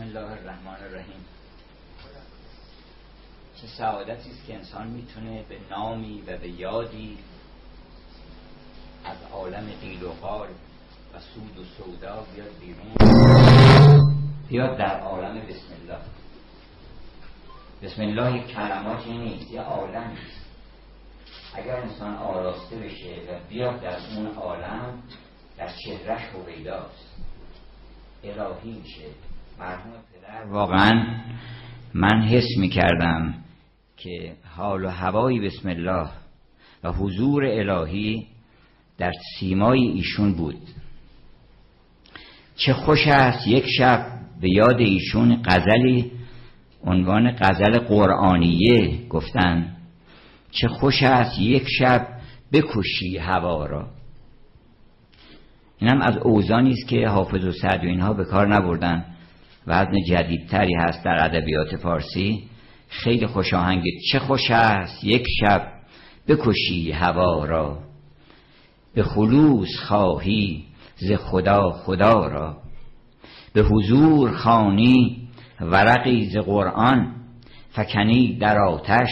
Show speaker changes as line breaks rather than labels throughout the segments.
بسم الله الرحمن الرحیم. چه سعادتی است که انسان می‌تونه به نامی و به یادی از عالم قیل و قال و سود و سودا بیاد بیرون بیاد در عالم بسم الله. بسم الله یک کلماتی نیست یه عالم است. اگر انسان آراسته بشه و بیاد در اون عالم در چهرش هویداست الهی میشه. مرحوم واقعا من حس می‌کردم که حال و هوای بسم الله و حضور الهی در سیمای ایشون بود. چه خوش است یک شب به یاد ایشون غزلی عنوان غزل قرآنیه گفتن. چه خوش است یک شب بکشی هوا را. اینم از اوزانی است که حافظ و سعد و اینها به کار نبردن. وزن جدیدتری هست در ادبیات فارسی. خیلی خوش آهنگ. چه خوش است یک شب. بکشی هوا را. به خلوص خواهی ز خدا خدا را. به حضور خانی ورقی ز قرآن. فکنی در آتش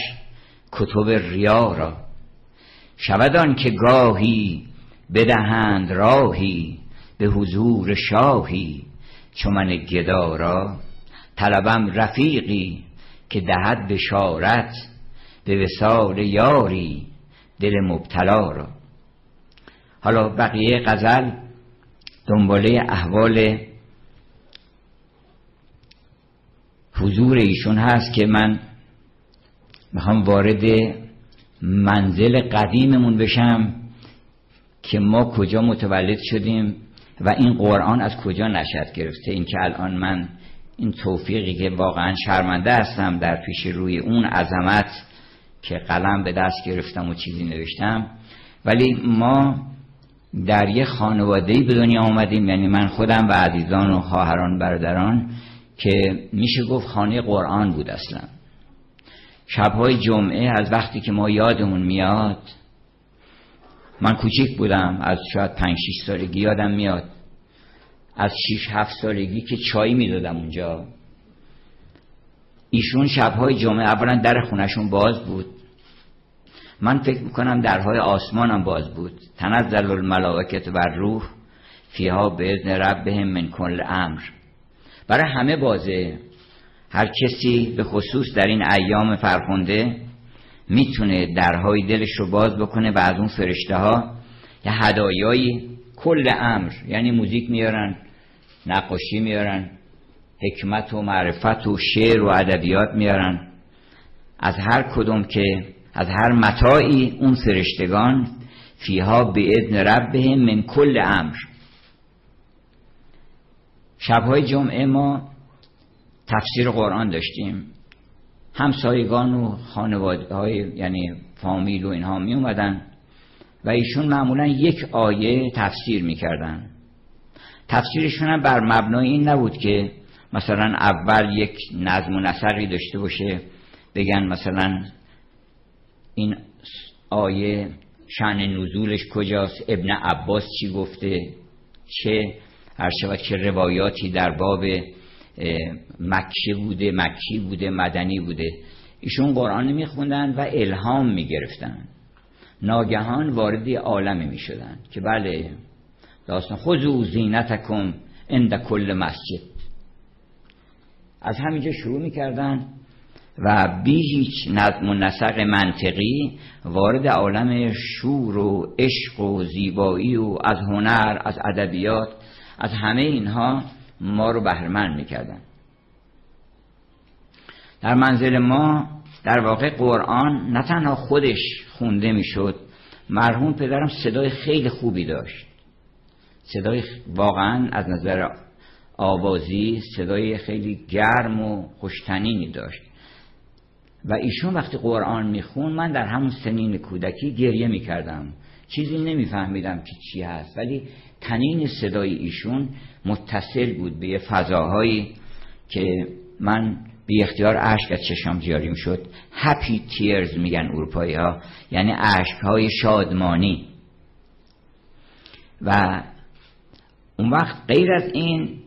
کتب ریا را. شودان که گاهی بدهند راهی. به حضور شاهی. چو من گدا را طلبم رفیقی که دهد بشارت به وسال یاری دل مبتلا را. حالا بقیه غزل دنباله احوال حضور ایشون هست که من می‌خوام وارد منزل قدیممون بشم که ما کجا متولد شدیم. و این قرآن از کجا نشد گرفته؟ این که الان من این توفیقی که واقعا شرمنده هستم در پیش روی اون عظمت که قلم به دست گرفتم و چیزی نوشتم ولی ما در یه خانواده به دنیا آمدیم یعنی من خودم و عزیزان و خواهران برادران که میشه گفت خانه قرآن بود اصلا. شبهای جمعه از وقتی که ما یادمون میاد من کوچیک بودم از شاید پنج شیش سالگی یادم میاد. از شیش هفت سالگی که چای می‌دادم اونجا. ایشون شبهای جمعه اولا در خونشون باز بود. من فکر می‌کنم درهای آسمانم باز بود. تنزل الملائکت و روح فیها به اذن ربهم من کل امر. برای همه بازه هر کسی به خصوص در این ایام فرخنده می‌تونه درهای دلش رو باز بکنه و از اون فرشته ها یه هدایایی کل امر یعنی موزیک میارن نقاشی میارن حکمت و معرفت و شعر و ادبیات میارن. از هر کدوم که از هر متاعی اون فرشتگان فیها به ادن ربهم من کل امر. شبهای جمعه ما تفسیر قرآن داشتیم. همسایگان و خانواده های یعنی فامیل و اینها می اومدن و ایشون معمولا یک آیه تفسیر می‌کردن. تفسیرشون هم بر مبنای این نبود که مثلا اول یک نظم و نسقی داشته باشه بگن مثلا این آیه شن نزولش کجاست ابن عباس چی گفته چه هر شود که روایاتی در باب مکه بوده مکی بوده مدنی بوده. ایشون قرآن میخوندن و الهام می‌گرفتن. ناگهان وارد عالمی می‌شدن که بله داستان خذو زینتکم عند کل مسجد. از همینجا شروع می‌کردن و بی هیچ نظم و نسق منطقی وارد عالم شور و عشق و زیبایی و از هنر از ادبیات از همه اینها ما رو بهرمند می‌کردن. در منزل ما در واقع قرآن نه تنها خودش خونده می‌شد مرحوم پدرم صدای خیلی خوبی داشت. صدای واقعا از نظر آوازی صدای خیلی گرم و خوشتنینی داشت. و ایشون وقتی قرآن میخون من در همون سنین کودکی گریه می‌کردم. چیزی نمیفهمیدم که چی هست ولی تنین صدای ایشون متصل بود به یه فضاهایی که من بی اختیار عشق از چشم جاری شد. هپی تیرز میگن اروپایی ها یعنی عشق های شادمانی. و اون وقت غیر از این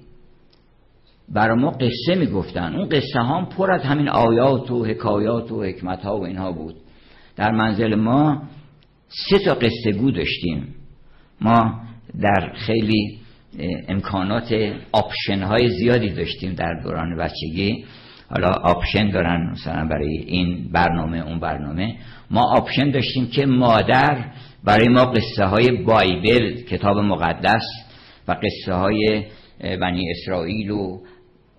برای ما قصه می‌گفتن. اون قصه ها پر از همین آیات و حکایات و حکمت ها و اینها بود. در منزل ما سه تا قصه گو داشتیم. ما در خیلی امکانات آپشن های زیادی داشتیم در دوران بچگی. حالا option دارن مثلا برای این برنامه اون برنامه. ما option داشتیم که مادر برای ما قصه های Bible کتاب مقدس و قصه های بنی اسرائیل و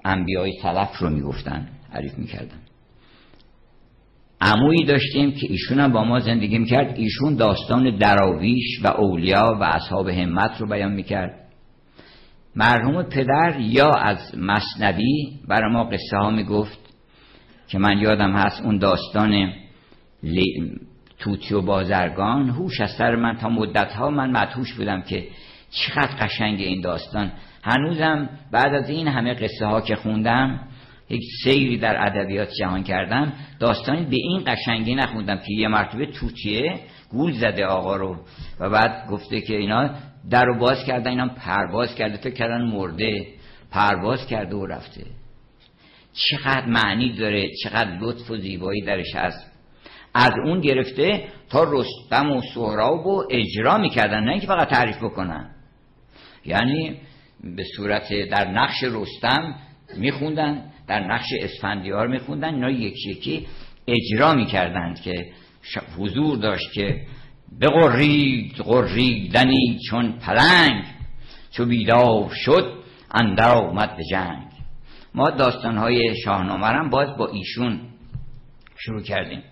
انبیای سلف رو می‌گفتن تعریف می‌کردن. عمویی داشتیم که ایشون هم با ما زندگی می‌کرد. ایشون داستان دراویش و اولیا و اصحاب همت رو بیان می‌کرد. مرحوم پدر یا از مصنبی برای ما قصه ها می‌گفت که من یادم هست اون داستان توتی و بازرگان. هوش از سر من تا مدت ها من مدهوش بودم که چقدر قشنگ این داستان. هنوزم بعد از این همه قصه ها که خوندم یک سیری در ادبیات جهان کردم. داستانی به این قشنگی نخوندم که یه مرتبه توتیه گول زده آقا رو و بعد گفته که اینا در رو باز کردن اینا پرواز کرده فکر کردن مرده پرواز کرده و رفته. چقدر معنی داره چقدر لطف و زیبایی درش هست. از اون گرفته تا رستم و سهراب و اجرا می‌کردن نه اینکه فقط تعریف بکنن. یعنی به صورت در نقش رستم میخوندن در نقش اسفندیار میخوندن اینا یکی یکی اجرا می‌کردند که حضور داشت که بقرید قریدنی چون پلنگ چو بیدار شد اندر آمد به جنگ. ما داستانهای شاهنامه هم باز با ایشون شروع کردیم.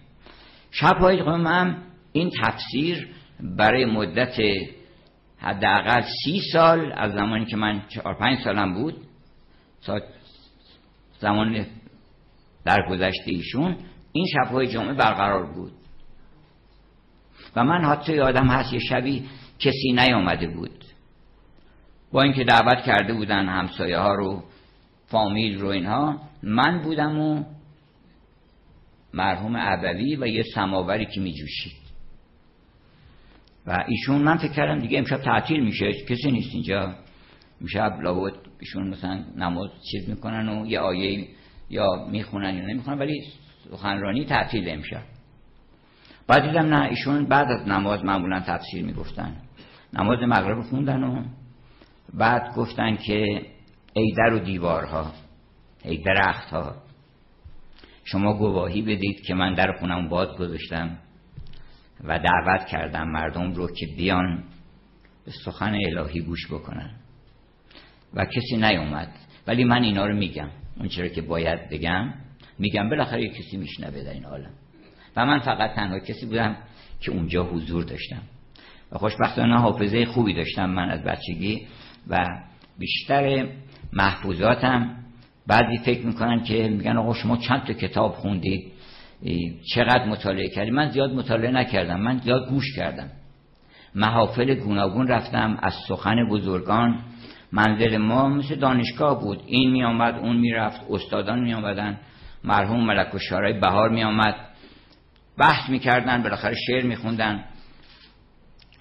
شبهای هم این تفسیر برای مدت حداقل سی سال از زمانی که من چهار پنج سالم بود زمان در گذشته ایشون این شبهای جمعه برقرار بود. و من حتی یادم هست یه شبی کسی نیامده بود. با اینکه دعوت کرده بودن همسایه ها رو فامیل رو اینها من بودم و مرحوم عبوی و یه سماوری که میجوشید. و ایشون من فکر کردم دیگه امشب تعطیل میشه کسی نیست اینجا. امشب لابد ایشون مثلا نماز چیز می‌کنن و یه آیه یا می‌خونن یا نمی‌خونن ولی سخنرانی تعطیل امشب. بعد دیدم نه ایشون بعد از نماز معمولا تفسیر می‌گفتن. نماز مغرب خوندن و بعد گفتن که ای و دیوارها ای درختها شما گواهی بدید که من در خونم باد گذاشتم و دعوت کردم مردم رو که بیان به سخن الهی گوش بکنن. و کسی نیومد. ولی من اینا رو میگم. اون چرا که باید بگم. میگم بالاخره کسی میشنوه در این عالم. و من فقط تنها کسی بودم که اونجا حضور داشتم. و خوشبختانه حافظه خوبی داشتم من از بچگی و بیشتر محفوظاتم. بعضی فکر می‌کنن که میگن آقا شما چند تا کتاب خوندید چقدر مطالعه کردید من زیاد مطالعه نکردم من زیاد گوش کردم. محافل گوناگون رفتم از سخن بزرگان. منزل ما مثل دانشگاه بود. این می آمد اون می رفت استادان می آمدن مرحوم ملک و شارای بهار می آمد بحث می کردن بالاخره شعر می خوندن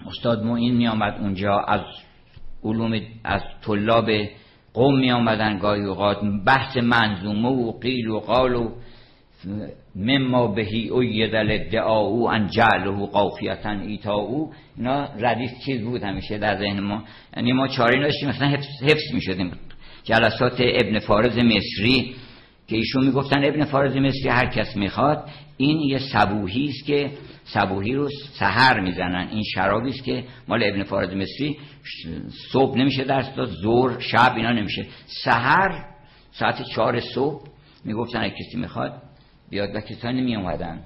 استاد معین می آمد اونجا از علوم از طلاب قوم می آمدن گاهی اوقات. بحث منظومه و قیل و قال و مما بهی او یدل ادعا او ان جعله قافیتا ایتا او اینا ردیف چیز بود همیشه در ذهن ما. یعنی ما چاره داشتیم مثلا حفظ, حفظ می شدیم جلسات ابن فارز مصری که ایشون می‌گفتن ابن فارز مصری هر کس می‌خواد این یه سبوهی است که سبوهی رو سحر می‌زنن. این شرابی است که مال ابن فارز مصری صبح نمیشه درس داد زور شب اینا نمیشه. سحر ساعت چهار صبح می‌گفتن اگه کسی می‌خواد بیاد و کسانی می اومدن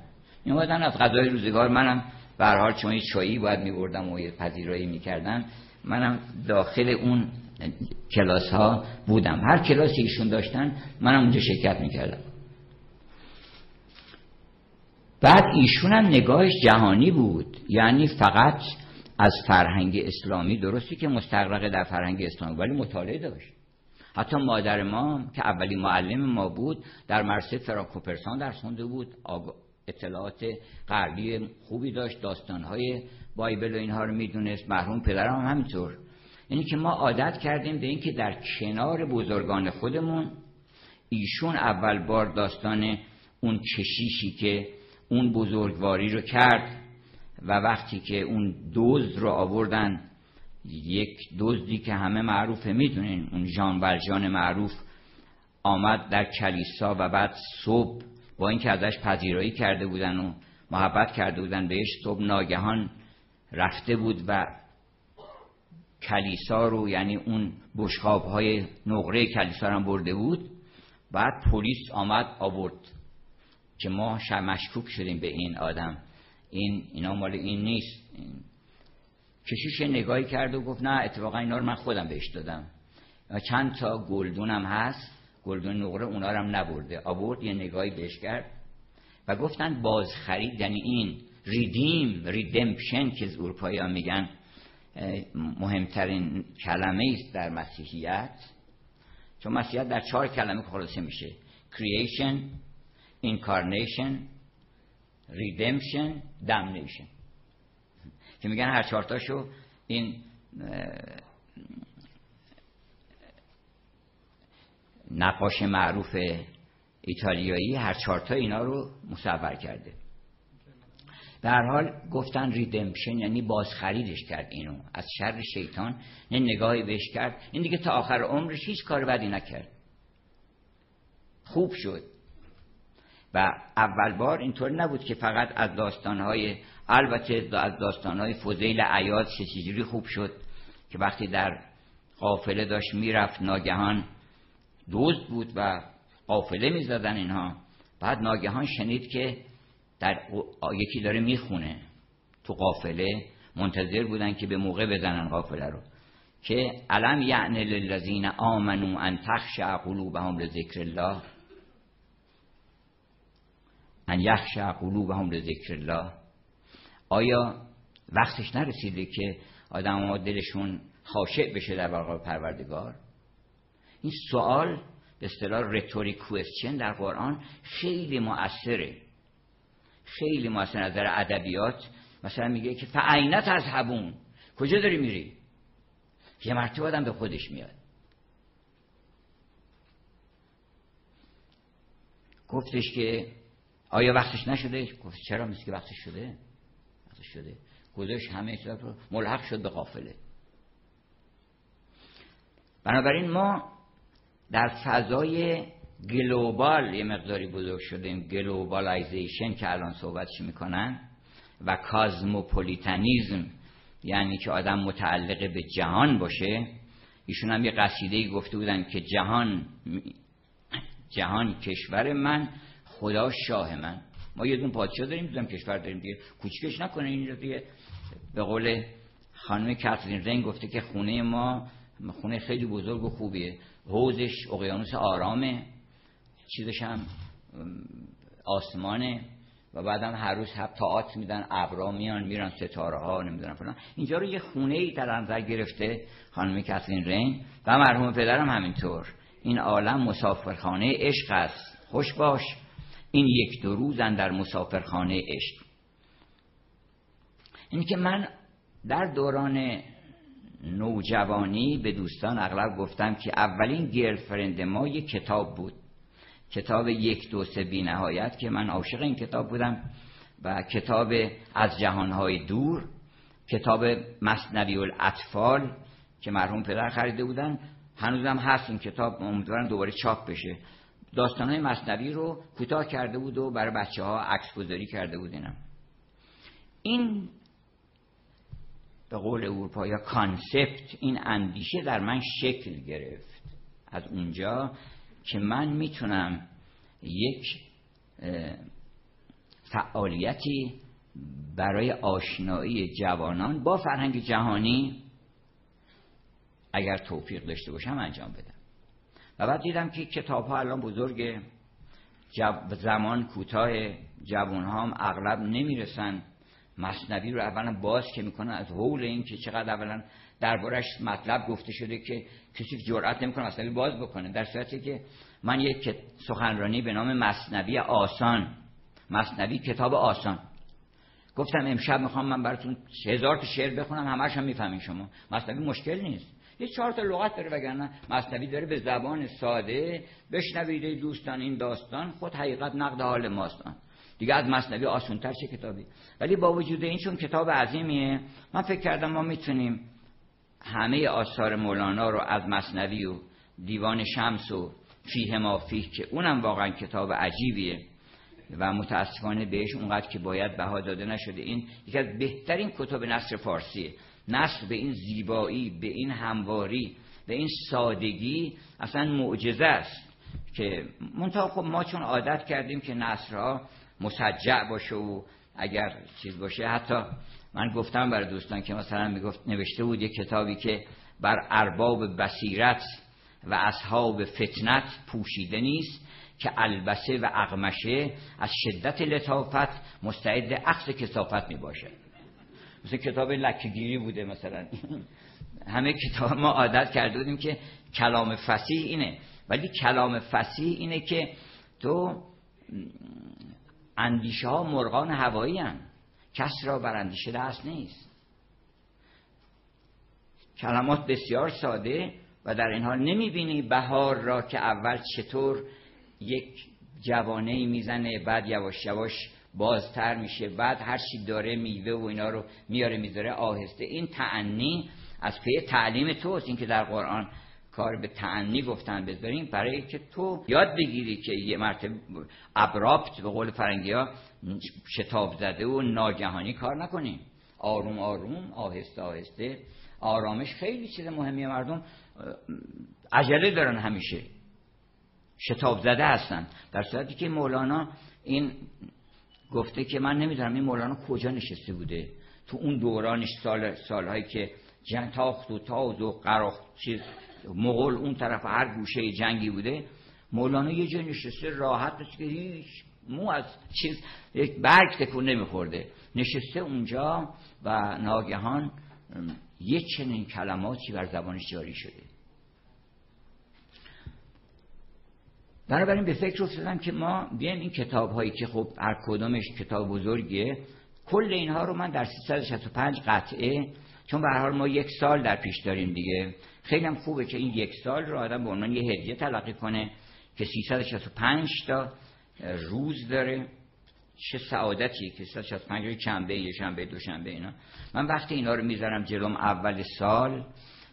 می اومدن از غذای روزگار. منم به حال چون چایی باید میبردم و یه پذیرایی می‌کردم. منم داخل اون کلاس ها بودم. هر کلاسی ایشون داشتن منم اونجا شرکت می‌کردم. بعد ایشون هم نگاهش جهانی بود. یعنی فقط از فرهنگ اسلامی درستی که مستقرق در فرهنگ اسلامی ولی مطالعه داشت. حتی مادر ما که اولی معلم ما بود در مرسه فراکوپرسان در خونده بود. اطلاعات غربی خوبی داشت داستانهای بایبل و اینها رو می‌دونست. مرحوم پدرم هم همینطور. یعنی که ما عادت کردیم به اینکه در کنار بزرگان خودمون ایشون اول بار داستان اون کشیشی که اون بزرگواری رو کرد و وقتی که اون دوز رو آوردن یک دزدی که همه معروفه می‌دونین اون ولجان معروف آمد در کلیسا و بعد صبح با اینکه ازش پذیرایی کرده بودن و محبت کرده بودن بهش صبح ناگهان رفته بود و کلیسا رو یعنی اون بشخاب های نقره کلیسا رو برده بود. بعد پلیس آمد آورد که ما مشکوک شدیم به این آدم. این اینا مال این نیست. این کشیش نگاهی کرد و گفت نه اتفاقا اینا رو من خودم بهش دادم. چند تا گلدونم هست. گلدون نقره اونا رو هم نبرده. آورد یه نگاهی بهش کرد. و گفتن بازخرید یعنی این ریدیم ریدمپشن که از اروپایی میگن. مهمترین کلمه است در مسیحیت چون مسیحیت در چهار کلمه خلاصه میشه. Creation incarnation redemption damnation. که میگن هر چهارتاشو این نقاش معروف ایتالیایی هر چهارتا اینا رو مصور کرده. در حال گفتن ریدمپشن یعنی بازخریدش کرد اینو. از شر شیطان یه نگاهی بهش کرد. این دیگه تا آخر عمرش هیچ کار بدی نکرد. خوب شد. و اول بار اینطور نبود که فقط از داستانهای البته از داستانهای فضیل عیاد چجوری خوب شد که وقتی در قافله داشت می‌رفت ناگهان دوست بود و قافله می‌زدن اینها. بعد ناگهان شنید که در یکی داره می‌خونه. تو قافله منتظر بودن که به موقع بزنن قافله رو. که علم یعنی للذین آمنو ان تخشع قلوبهم لذکر الله؟ ان یخشع قلوبهم لذکر الله. آیا وقتش نرسیده که آدم ها دلشون خاشع بشه در برقرار پروردگار؟ این سوال به اصطلاح رتوریک کوئسچن در قرآن خیلی مؤثره. خیلی مؤثر نظر ادبیات. مثلا میگه که فعینت از هبون. کجا داری میری؟ یه مرتبه آدم به خودش میاد. گفتش که آیا وقتش نشده؟ گفت چرا مثل که وقتش شده؟ وقتش شده. گذاشت همه رو ملحق شد به قافله. بنابراین ما در فضای global یه مقداری بزرگ شدیم globalization که الان صحبتش می‌کنن؟ و cosmopolitanism یعنی که آدم متعلق به جهان باشه. ایشون هم یه قصیده گفته بودن که جهان جهان کشور من خدا شاه من. ما یه دون پادشاه داریم دوزم کشور داریم دیگه. کوچکش نکنه این دیگه. به قول خانم کاترین رنگ گفته که خونه ما خونه خیلی بزرگ و خوبیه. حوزش اقیانوس آرامه. چیزش هم آسمانه و بعدم هر روز هر تاعت میدن ابرا میان میرن ستاره ها نمی‌دونم فلان. اینجا رو یه خونه ای در نظر گرفته خانم کاترین رین و مرحوم پدرم همینطور. این عالم مسافرخانه عشق است. خوش باش. این یک دو روزن در مسافرخانه عشق. این که من در دوران نوجوانی به دوستان اغلب گفتم که اولین گرلفرند ما یک کتاب بود. کتاب یک دو سه بی نهایت که من عاشق این کتاب بودم و کتاب از جهانهای دور کتاب مصنوی الاطفال که مرحوم پدر خریده بودن. هنوزم هست این کتاب امیدوارم دوباره چاپ بشه. داستان های مصنوی رو کوتاه کرده بود و برای بچه ها عکس گذاری کرده بود اینم. این به قول اروپا یا کانسپت این اندیشه در من شکل گرفت. از اونجا که من می‌تونم یک فعالیتی برای آشنایی جوانان با فرهنگ جهانی اگر توفیق داشته باشم انجام بدم. و بعد دیدم که کتاب ها الان بزرگ زمان کوتاه جوان هم اغلب نمی‌رسن. مصنوی رو اولا باز که می‌کنن از حول این که چقدر اولا دربارش مطلب گفته شده که کسی جرأت نمی‌کنه مصنوی باز بکنه در صورتی که من یک سخنرانی به نام مصنوی آسان مصنوی کتاب آسان گفتم امشب می‌خوام من براتون هزار تا شعر بخونم همش هم می‌فهمین شما. مصنوی مشکل نیست. یه چهار تا لغت داره وگرنه مصنوی داره به زبان ساده بشنوید دوستان این داستان خود حقیقت نقد حال ماستان دیگه از مصنوی آسونتر چه کتابی؟ ولی با وجود این چون کتاب عظیمیه من فکر کردم ما می‌تونیم همه آثار مولانا رو از مصنوی و دیوان شمس و فیه ما فیه که اونم واقعا کتاب عجیبیه و متاسفانه بهش اونقدر که باید بها داده نشده. این یکی از بهترین کتب نصر فارسیه نصر به این زیبایی به این همواری به این سادگی اصلا معجزه است که منتها خب ما چون عادت کردیم که نصرها مسجع باشه و اگر چیز باشه. حتی من گفتم برای دوستان که مثلا می‌گفت نوشته بود یه کتابی که بر ارباب بصیرت و اصحاب فتنت پوشیده نیست که البسه و اقمشه از شدت لطافت مستعد عقص کسافت می باشه مثل کتاب لکگیری بوده مثلا. همه کتاب ما عادت کرده بودیم که کلام فسیح اینه. ولی کلام فسیح اینه که تو اندیشه ها مرغان هوایی هم. کس را بر اندیشه دست نیست. کلمات بسیار ساده و در این حال نمی‌بینی بهار را که اول چطور یک جوانه می‌زنه بعد یواش یواش بازتر میشه بعد هر چی داره میوه و اینا رو میاره می‌ذاره آهسته. این تعنی از پی تعلیم توست. این که در قرآن کار به تعنی گفتن بذاریم برای که تو یاد بگیری که یه مرتبه ابرابت به قول فرنگی ها شتاب زده و ناگهانی کار نکنیم آروم آروم آهسته آهسته. آرامش خیلی چیز مهمیه مردم. عجله دارن همیشه. شتاب زده هستن. در صورتی که مولانا این گفته که من نمی‌دونم این مولانا کجا نشسته بوده. تو اون دورانش سال سالهایی که جنگ تاخت و تاز و قراخ چیز مغول اون طرف هر گوشه جنگی بوده مولانا یه جا نشسته راحت که هیچ مو از چیز یک برگ تکون نمیخورده. نشسته اونجا و ناگهان یه چنین کلماتی بر زبانش جاری شده. بنابراین به فکر افتادم که ما بیایم این کتاب هایی که خب هر کدومش کتاب بزرگیه کل اینها رو من در 365 قطعه چون به حال ما یک سال در پیش داریم دیگه. خیلی هم خوبه که این یک سال رو آدم به عنوان یه هدیه تلقی کنه که 365 تا روز داره. چه سعادتی که 365 چنبه یه شنبه دو شنبه اینا. من وقتی اینا رو می‌ذارم جلوم اول سال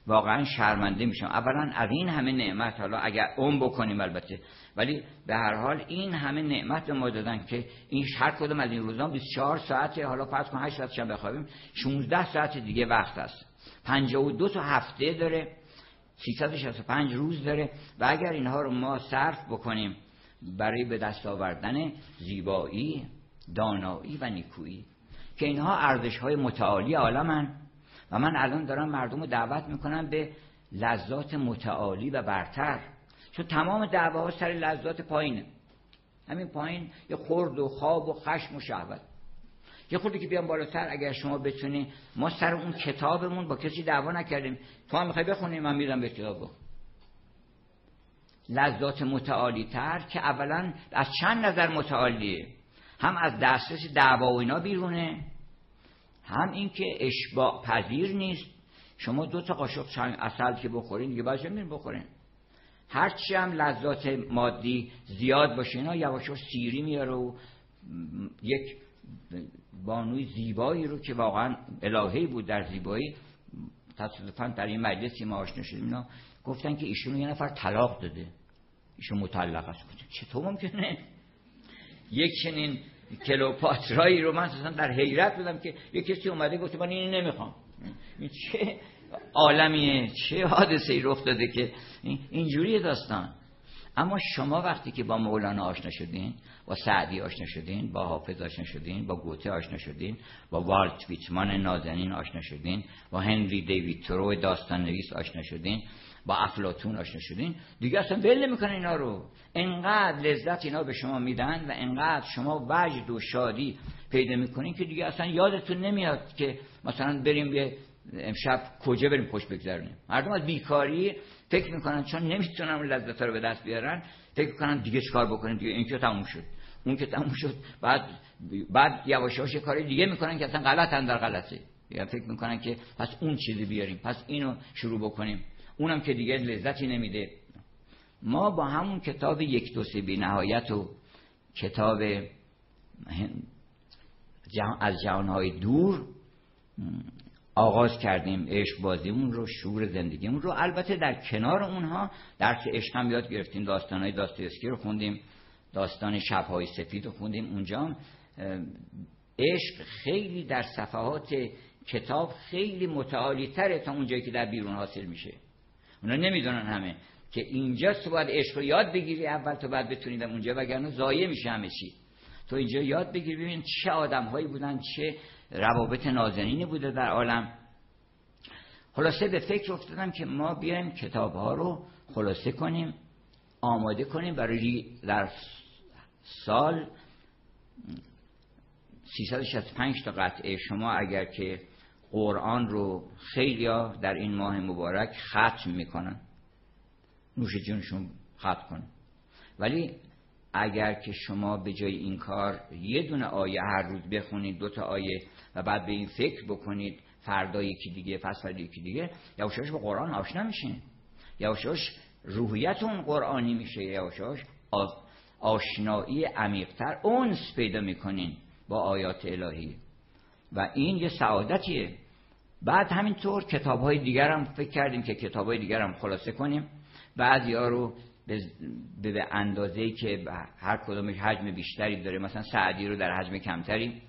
واقعا شرمنده میشم. اولا از این همه نعمت حالا اگر اون بکنیم البته ولی به هر حال این همه نعمت به ما دادن که این هر کدوم از این روزان 24 ساعت حالا پس کن 8 ساعت شب بخوابیم 16 ساعت دیگه وقت است. 52 تا هفته داره 365 روز داره و اگر اینها رو ما صرف بکنیم برای به دست آوردن زیبایی دانایی و نیکویی که اینها ارزش های متعالی عالمن. و من الان دارم مردم رو دعوت می‌کنم به لذات متعالی و برتر. چون تمام دعواها سر لذات پایینه. همین پایین یه خورد و خواب و خشم و شهوت. یه خوردی که بیام بالاتر اگر شما بتونی ما سر اون کتابمون با کسی دعوا نکردیم. تو هم می‌خوای بخونی من میرم به کتاب لذات متعالی تر که اولا از چند نظر متعالیه. هم از دسترس دعوا و اینا بیرونه هم اینکه اشباع پذیر نیست. شما دو تا قاشق چند اصل که بخورین دیگه باشه میرین بخورین. هرچی هم لذات مادی زیاد باشه اینا یواش سیری میاره و یک بانوی زیبایی رو که واقعا الهی بود در زیبایی تصادفا در این مجلسی ما آشنا شدیم اینا گفتن که ایشون یه نفر طلاق داده. ایشون مطلق است. چطور ممکنه؟ یک چنین کلوپاترایی رو من اصلا در حیرت بودم که یه کسی اومده گفته من اینو نمی‌خوام. این چه عالمیه چه حادثه ای رخ داده که اینجوری داستان. اما شما وقتی که با مولانا آشنا شدین با سعدی آشنا شدین با حافظ آشنا شدین با گوته آشنا شدین با والت ویتمان نازنین آشنا شدین با هنری دیوید ترو داستان نویس آشنا شدین با افلاتون آشنا شدین. دیگه اصلا ول نمی‌کنن اینا رو. انقدر لذت اینا به شما میدن و انقدر شما وجد و شادی پیدا می‌کنین که دیگه اصلا یادتون نمیاد که مثلا بریم یه امشب کجا بریم خوش بگذرونیم. مردم از بیکاری فکر می‌کنن چون نمی‌تونن لذت رو به دست بیارن فکر می‌کنن دیگه چیکار بکنیم؟ دیگه این که تموم شد. اون که تموم شد بعد بعد یواش یواش کاری دیگه می‌کنن که اصلا غلط در غلطه. یا فکر می‌کنن که پس اون چیزی بیاریم پس اینو شروع بکنیم. اونم که دیگه لذتی نمیده. ما با همون کتاب یک دو سه بی نهایت و کتاب از جهانهای دور آغاز کردیم عشق بازیمون رو شور زندگیمون رو. البته در کنار اونها درس عشق هم یاد گرفتیم داستانهای داستایوسکی رو خوندیم داستان شبهای سفید رو خوندیم. اونجا عشق خیلی در صفحات کتاب خیلی متعالی تره تا اونجایی که در بیرون حاصل میشه. اونا نمی‌دونن همه. که اینجا تو باید عشق رو یاد بگیری اول تو بعد بتونی اونجا وگرنه ضایع میشه همه چی. تو اینجا یاد بگیری ببین چه آدم هایی بودن چه روابط نازنینی بوده در عالم. خلاصه به فکر افتادم که ما بیایم کتاب ها رو خلاصه کنیم آماده کنیم. برای در سال 365 تا قطعه. شما اگر که قرآن رو خیلی در این ماه مبارک ختم می‌کنن. نوش جونشون ختم کنن ولی اگر که شما به جای این کار یه دونه آیه هر روز بخونید دو تا آیه و بعد به این فکر بکنید فردا یکی دیگه پس فردا یکی دیگه یواشاش با قرآن آشنا میشین. یواشاش روحیتون قرآنی میشه یواشاش آشنایی عمیقتر اونس پیدا می‌کنین با آیات الهی. و این یه سعادتیه. بعد همینطور کتاب های دیگر هم فکر کردیم که کتاب های دیگر هم خلاصه کنیم. بعضی ها رو به, به اندازه که هر کدومش حجم بیشتری داره مثلا سعدی رو در حجم کمتری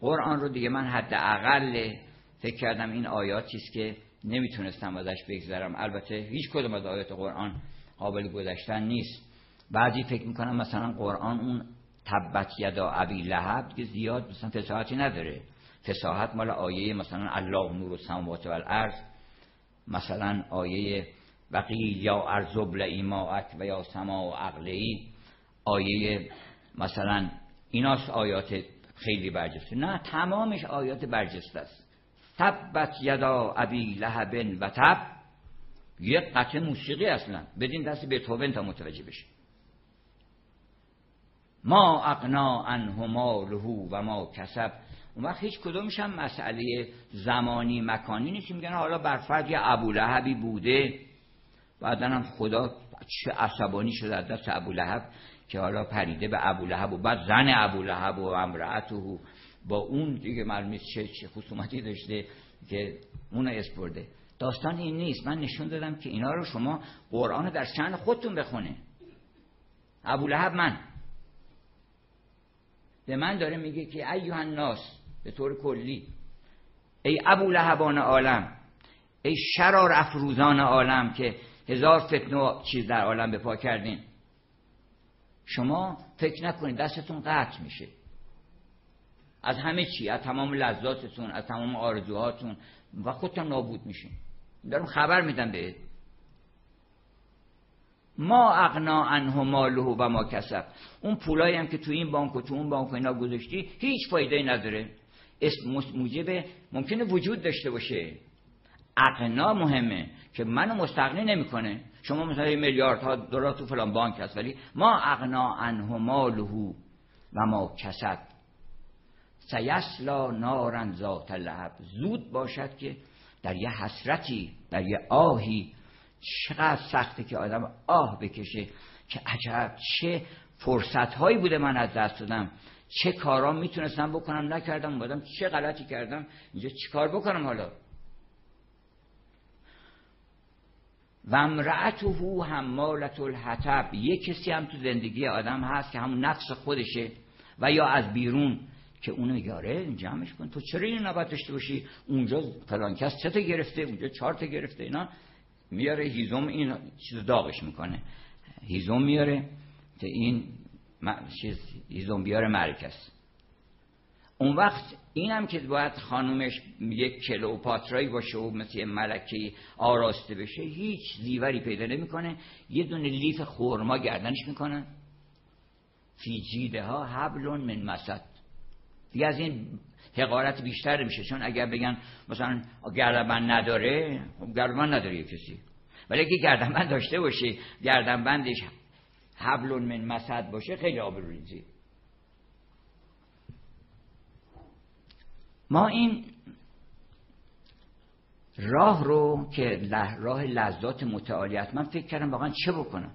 قرآن رو دیگه من حداقل فکر کردم این آیات چیست که نمی‌تونستم ازش بگذرم. البته هیچ کدوم از آیات قرآن قابل گذشتن نیست. بعضی فکر می‌کنم مثلا قرآن اون تبت یدا ابی لهب که زیاد مثلا فساحتی نداره. فساحت مال آیه مثلا الله نور و سماوات و الارض مثلا آیه وقیل یا ارزبل ایماعک و یا سما و عقلی آیه مثلا ایناست آیات خیلی برجسته. نه تمامش آیات برجسته است. تبت یدا ابی لهبن و تب. یک قطع موسیقی اصلا. بدین دست به تا متوجه بشه. ما اقنا عنه ماله و ما کسب. اون وقت هیچ کدومش هم مسئله زمانی مکانی نیست. میگن حالا بر فرض یه ابولهبی بوده. بعدا هم خدا چه عصبانی شده از دست ابولهب که حالا پریده به ابولهب و بعد زن ابولهب و امرأته با اون دیگه معلوم چه چه خصومتی داشته که اون اسپرده داستان این نیست. من نشون دادم که اینا رو شما قرآن در شأن خودتون بخونه. ابولهب من. به من داره میگه که ایوه الناس به طور کلی. ای ابو لهبان عالم ای شرار افروزان عالم که هزار فتنه چیز در عالم به پا کردین. شما فکر نکنید دستتون قطع میشه. از همه چی از تمام لذاتتون از تمام آرزوهاتون و خودتون نابود میشین. دارم خبر میدم به ما اغنا عنه ماله و ما کسب. اون پولایی هم که تو این بانک و تو اون بانک اینا گذاشتی هیچ فایده نداره. اسم موجب ممکنه وجود داشته باشه. اقنا مهمه که منو مستقنی نمی‌کنه. شما مثلا میلیاردها دلار تو فلان بانک هست ولی ما اقنا عنه ماله و ما کسب سیسلا نارن ذات لهب زود باشد که در یه حسرتی در یه آهی چقدر سخته که آدم آه بکشه که عجب چه فرصت هایی بوده من از دست دادم. چه کارا می‌تونستم بکنم نکردم اومدم چه غلطی کردم اینجا چی کار بکنم حالا؟ و امرأته حمالت الحطب. یه کسی هم تو زندگی آدم هست که همون نفس خودشه و یا از بیرون که اونو یاره جمعش کن. تو چرا اینو نباید داشته باشی؟ اونجا فلان کس سه تا گرفته؟ اونجا چهار تا گرفته؟ اینا میاره هیزم این چیز داغش می‌کنه. هیزم میاره که این چیز هیزم بیاره مرکز. اون وقت اینم که باید خانومش یک کلوپاترایی باشه و مثل ملکی آراسته بشه هیچ زیوری پیدا نمی‌کنه. یه دونه لیف خورما گردنش می‌کنه فی جیده ها حبلون من مسد. دیگه از این حقارت بیشتر میشه چون اگر بگن مثلا گردنبند نداره خب گردنبند نداره یه کسی. ولی اگه گردنبند داشته باشه گردنبندش حبلون من مسد باشه خیلی آبروریزی ما این راه رو که راه لذات متعالیت من فکر کردم واقعا چه بکنم؟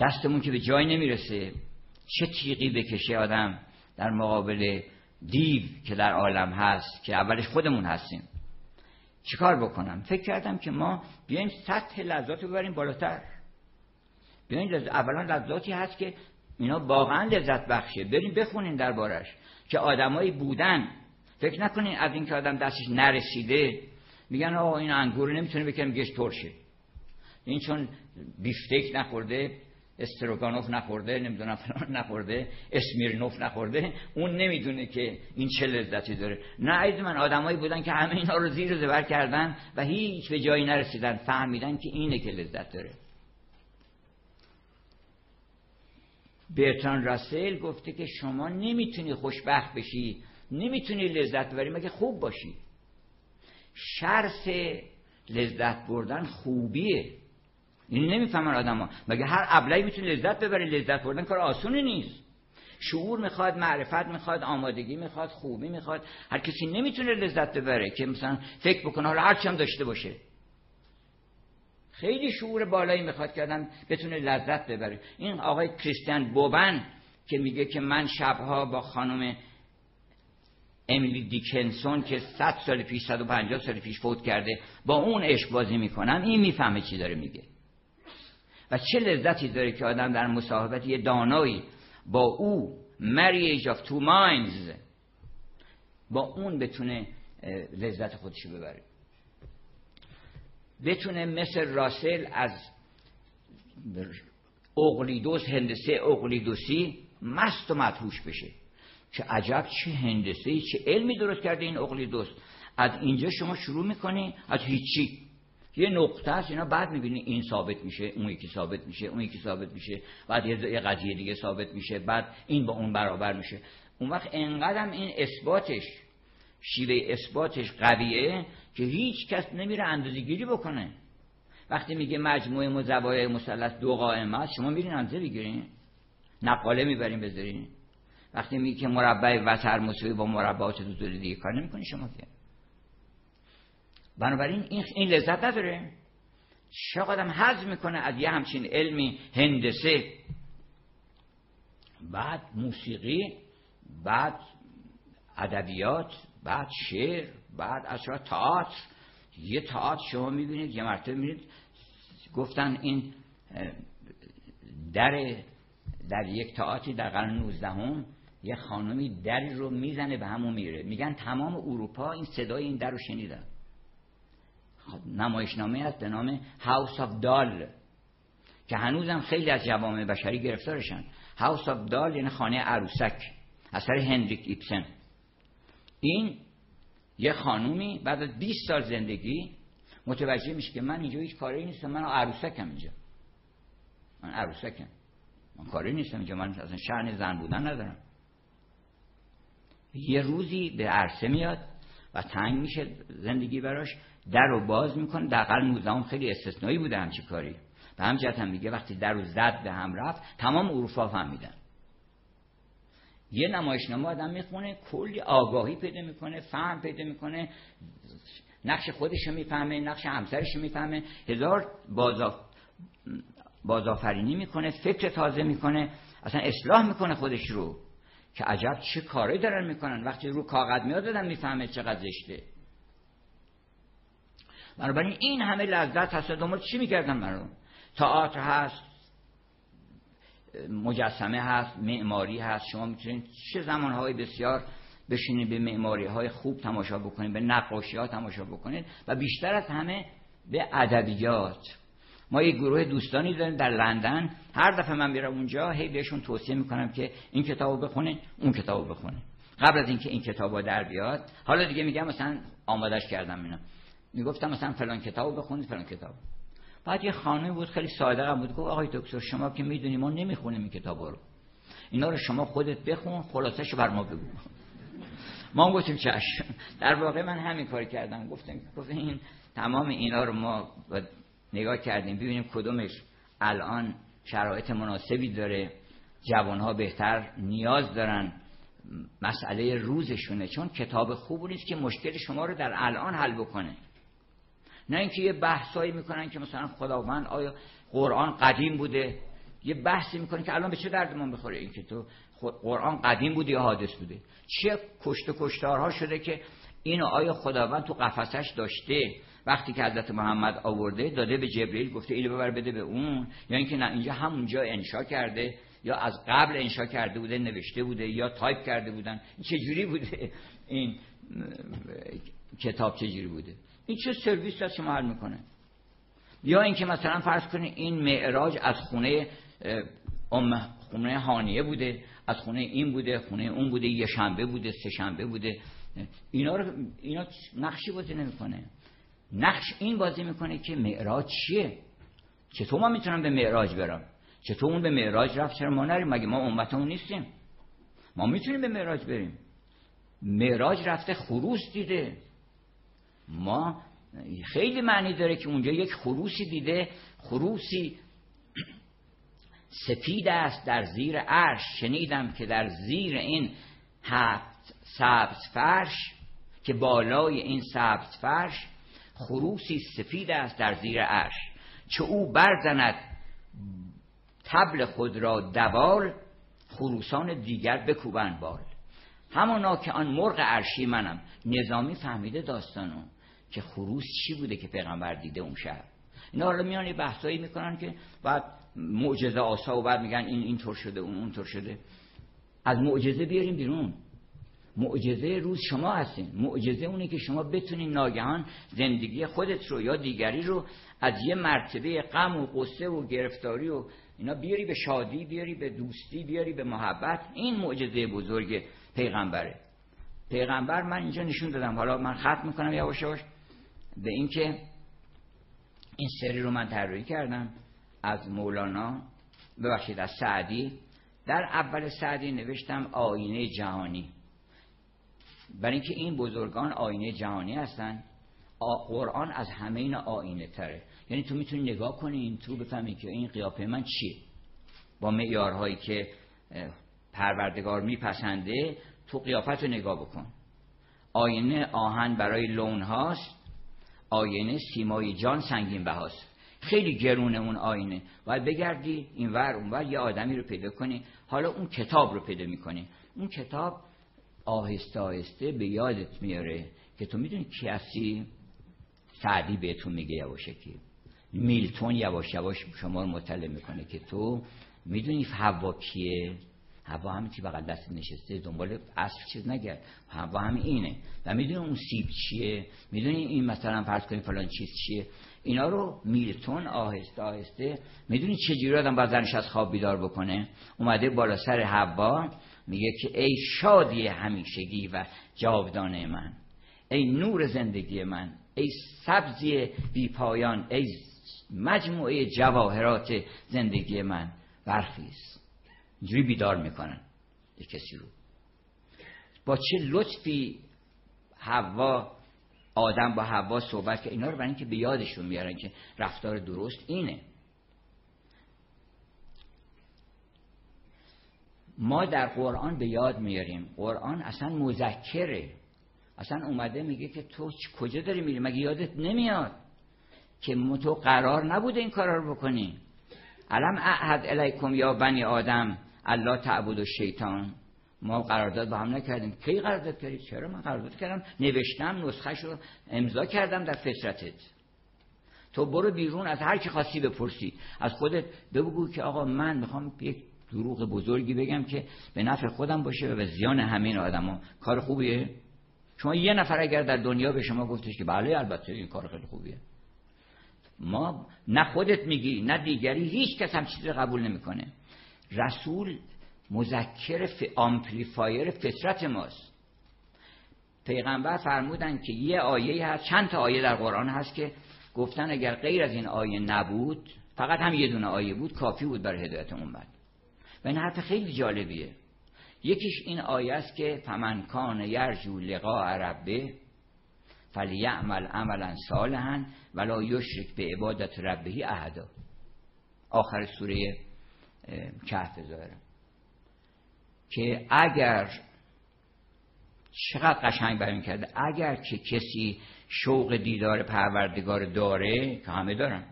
دستمون که به جای نمی‌رسه چه تیغی بکشه آدم در مقابل دیو که در عالم هست که اولش خودمون هستیم. چیکار بکنم؟ فکر کردم که ما بیایم سطح لذات رو ببریم بالاتر. لذ... اولا لذاتی هست که اینا واقعا لذت بخشه. بریم بخونین دربارش. که آدمایی بودن. فکر نکنین از اینکه آدم دستش نرسیده میگن آقا این انگور نمی‌تونه بکنم گشت ترشه. این چون بیفتک نخورده استروگانوف نخورده نمی‌دونم فلان نخورده اسمیرنوف نخورده اون نمی‌دونه که این چه لذتی داره. نه عید من آدمایی بودن که همه اینا رو زیر زبر کردن و هیچ به جایی نرسیدن فهمیدن که اینه که لذت داره. برتران راسل گفته که شما نمی‌تونی خوشبخت بشی نمی‌تونی لذت ببری مگه خوب باشی؟ شرط لذت بردن خوبیه. این نمی‌فهمن آدما. مگه هر ابلهی می‌تونه لذت ببره؟ لذت بردن کار آسونی نیست. شعور می‌خواد معرفت می‌خواد آمادگی می‌خواد خوبی می‌خواد. هر کسی نمی‌تونه لذت ببره که مثلا فکر بکنه حالا هرچی هم داشته باشه. خیلی شعور بالایی می‌خواد که آدم بتونه لذت ببره. این آقای کریستیان بوبن که میگه که من شبها با خانم امیلی دیکنسون که 100 سال پیش 150 سال پیش فوت کرده با اون عشق بازی می‌کنم این می‌فهمه چی داره میگه. و چه لذتی داره که آدم در مصاحبت یه دانایی با او marriage of two minds با اون بتونه لذت خودشو ببره. بتونه مثل راسل از اقلیدوس هندسه اقلیدوسی مست و مدهوش بشه. که عجب چه هندسه چه علمی درست کرده این اقلیدوس از اینجا شما شروع می‌کنی از هیچی. یه نقطه است اینا بعد می‌بینی این ثابت میشه اون یکی ثابت میشه اون یکی ثابت میشه. بعد یه قضیه دیگه ثابت میشه بعد این با اون برابر میشه. اون وقت انقدرم این اثباتش شیوه اثباتش قویه که هیچ کس نمیره اندازه گیری بکنه. وقتی میگه مجموعه مزوایای مثلث دو قائمه است شما میرین اندازه بگیرین. نقاله می‌برین بذارین. وقتی میگه که مربع وتر مساوی با مربعات دو دیگه کار نمی‌کنی شما که. بنابراین این, این لذت نداره. چقدر حذف می‌کنه از یه همچین علمی هندسه. بعد موسیقی بعد ادبیات بعد شعر. بعد اصلا تئاتر. یه تئاتر شما می‌بینید یه مرتبه می‌بینید. گفتن این در در یک تئاتری در قرن 19 هم یه خانمی دری رو می‌زنه به همون میره. میگن تمام اروپا این صدای این در رو شنیدن. نمایشنامه است به نام House of Doll که هنوزم خیلی از جوامع بشری گرفتارشن. House of Doll یعنی خانه عروسک اثر هنریک ایبسن این یه خانومی بعد از 20 سال زندگی متوجه میشه که من اینجا هیچ کاری نیستم من عروسکم اینجا. من عروسکم. من کاری نیستم اینجا من اصلا شأن زن بودن ندارم. یه روزی به عرصه میاد و تنگ میشه زندگی براش در رو باز می‌کنه. قرن 19 خیلی استثنایی بوده همچی کاری. به هم هم میگه وقتی در رو زد به هم رفت تمام اروپا فهمیدن. یه نمایشنامه آدم می‌خونه کلی آگاهی پیدا می‌کنه فهم پیدا می‌کنه نقش خودش رو می‌فهمه نقش همسرش رو می‌فهمه هزار بازاف... بازآفرینی می‌کنه فکر تازه می‌کنه اصلا اصلاح می‌کنه خودش رو که عجب چه کاری دارن می‌کنن. وقتی رو کاغذ میاد دادن می‌فهمه چقدر زشته. بنابراین این همه لذت هست دنبال چی می‌کردن مردم تئاتر هست مجسمه هست معماری هست. شما می‌تونید چه زمانهای بسیار بشینید به معماری های خوب تماشا بکنید به نقاشی ها تماشا بکنید و بیشتر از همه به ادبیات. ما یک گروه دوستانی داریم در لندن. هر دفعه من میرم اونجا هی بهشون توصیه می‌کنم که این کتابو بخونید اون کتابو بخونید. قبل از اینکه این کتابو در بیاد حالا دیگه میگم مثلا آمادش کردم اینا می‌گفتم مثلا فلان کتابو بخونید فلان کتاب بعد یه خانه بود خیلی صادق بود. گفت آقای دکتر شما که می‌دونی ما نمی‌خونیم این کتابا رو. اینا رو شما خودت بخون خلاصش بر ما بگو. ما گفتیم چشم در واقع من همین کار کردم. گفتم گفت این تمام اینا رو ما نگاه کردیم. ببینیم کدومش الان شرایط مناسبی داره. جوانها بهتر نیاز دارن. مسئله روزشونه. چون کتاب خوب نیست که مشکل شما رو در الان حل بکنه. نه اینکه یه بحثایی می‌کنن که مثلا خداوند آیا قرآن قدیم بوده؟ یه بحثی می‌کنه که الان به چه دردمون بخوره این که تو قرآن قدیم بوده یا حادث بوده؟ چه کشت و کشتارها شده که اینو آیا خداوند تو قفسش داشته؟ وقتی که حضرت محمد آورده داده به جبرئیل گفته اینو ببر بده به اون یا اینکه نه اینجا همونجا انشا کرده یا از قبل انشا کرده بوده نوشته بوده یا تایپ کرده بودن چه جوری بوده؟ این کتاب چه جوری بوده؟ این چه سرویس هست شما حل می‌کنه؟ یا اینکه مثلا فرض کنید این معراج از خونه ام خونه هانیه بوده از خونه این بوده خونه اون بوده یه شنبه بوده سه شنبه بوده. اینا رو اینا نقشی بازی نمی‌کنه. نقش این بازی می‌کنه که معراج چیه؟ چطور ما می‌تونم به معراج برم؟ چطور اون به معراج رفت؟ چرا ما نریم؟ مگه ما امتمون نیستیم؟ ما می‌تونیم به معراج بریم. معراج رفته خروس دیده. ما خیلی معنی داره که اونجا یک خروسی دیده خروسی سپید است در زیر عرش. شنیدم که در زیر این هفت سبز فرش که بالای این سبز فرش خروسی سفید است در زیر عرش. چه او برزند تبل خود را دوال خروسان دیگر بکوبند بال. همانا که آن مرغ عرشی منم. نظامی فهمیده داستانو. که خروس چی بوده که پیغمبر دیده اون شهر؟ اینا رو میان یه بحثایی می‌کنن که بعد معجزه آسا و بعد میگن این اینطور شده اون اونطور شده. از معجزه بیاریم بیرون. معجزه روز شما هستین. معجزه اونه که شما بتونین ناگهان زندگی خودت رو یا دیگری رو از یه مرتبه غم و قصه و گرفتاری و اینا بیاری به شادی بیاری به دوستی بیاری به محبت. این معجزه بزرگ پیغمبره. پیغمبر من اینجا نشون دادم. حالا من ختم می‌کنم. یواش یواش به اینکه این سری رو من طراحی کردم از مولانا ببخشید از سعدی. در اول سعدی نوشتم آینه جهانی. برای اینکه این بزرگان آینه جهانی هستن قرآن از همه این آینه تره. یعنی تو می‌تونی نگاه کنی این تو بفهمی که این قیافه من چیه. با معیارهایی که پروردگار میپسنده تو قیافت رو نگاه بکن. آینه آهن برای لون هاست. آینه سیمای جان سنگین بهاست. خیلی گرونه اون آینه. باید بگردی این ور اون ور یه آدمی رو پیدا کنی. حالا اون کتاب رو پیدا می‌کنی. اون کتاب آهسته آهسته به یادت میاره که تو می‌دونی کی هستی؟ سعدی بهتون میگه یواشکی میلتون یواش یواش شما رو مطلع می‌کنه که تو می‌دونی هوا کیه؟ هوا همین که بغل دست نشسته دنبال اصل چیز نگرد. هوا هم اینه. و می‌دونی اون سیب چیه؟ می‌دونی این مثلا فرض کنی فلان چیز چیه؟ اینا رو میلتون آهسته آهسته می‌دونی چه جوری آدم بازنش از خواب بیدار بکنه؟ اومده بالا سر هوا میگه که ای شادی همیشگی و جاودانه من ای نور زندگی من ای سبزی بی پایان ای مجموعه جواهرات زندگی من. برخیز. اینجوری بیدار می‌کنن. یه کسی رو. با چه لطفی هوا آدم با هوا صحبت که اینا رو برای اینکه به یادشون میارن که رفتار درست اینه. ما در قرآن به یاد میاریم. قرآن اصلا مذکره. اصلا اومده میگه که تو کجا داری میری؟ مگه یادت نمیاد که تو قرار نبوده این کارا رو بکنی؟ علم اعهد الیکم یا بنی آدم؟ الله تعبد و شیطان ما قرارداد با هم نکردیم. کی قرارداد کردی؟ چرا من قرارداد کردم؟ نوشتم نسخه رو امضا کردم در فطرتت. تو برو بیرون از هر کی خاصی بپرسی. از خودت بگو که آقا من می‌خوام یک دروغ بزرگی بگم که به نفع خودم باشه و به زیان همین آدما کار خوبیه؟ شما یه نفر اگر در دنیا به شما گفتش که بله البته این کار خیلی خوبیه. ما نه خودت میگی نه دیگری. هیچ کس هم چیزی قبول نمی‌کنه. رسول مذکر ف... amplifier فطرت ماست. پیغمبر فرمودن که یه آیه هست چند تا آیه در قرآن هست که گفتن اگر غیر از این آیه نبود فقط هم یه دونه آیه بود کافی بود برای هدایت امت و این حرف خیلی جالبیه. یکیش این آیه است که فمن کان یرجو لقاء ربه فلیعمل عملا صالحا ولا یشرک به عبادت ربهی احدا. آخر سوره کهف ظاهره که اگر چقدر قشنگ بیان کرده اگر که کسی شوق دیدار پروردگار داره که همه دارن.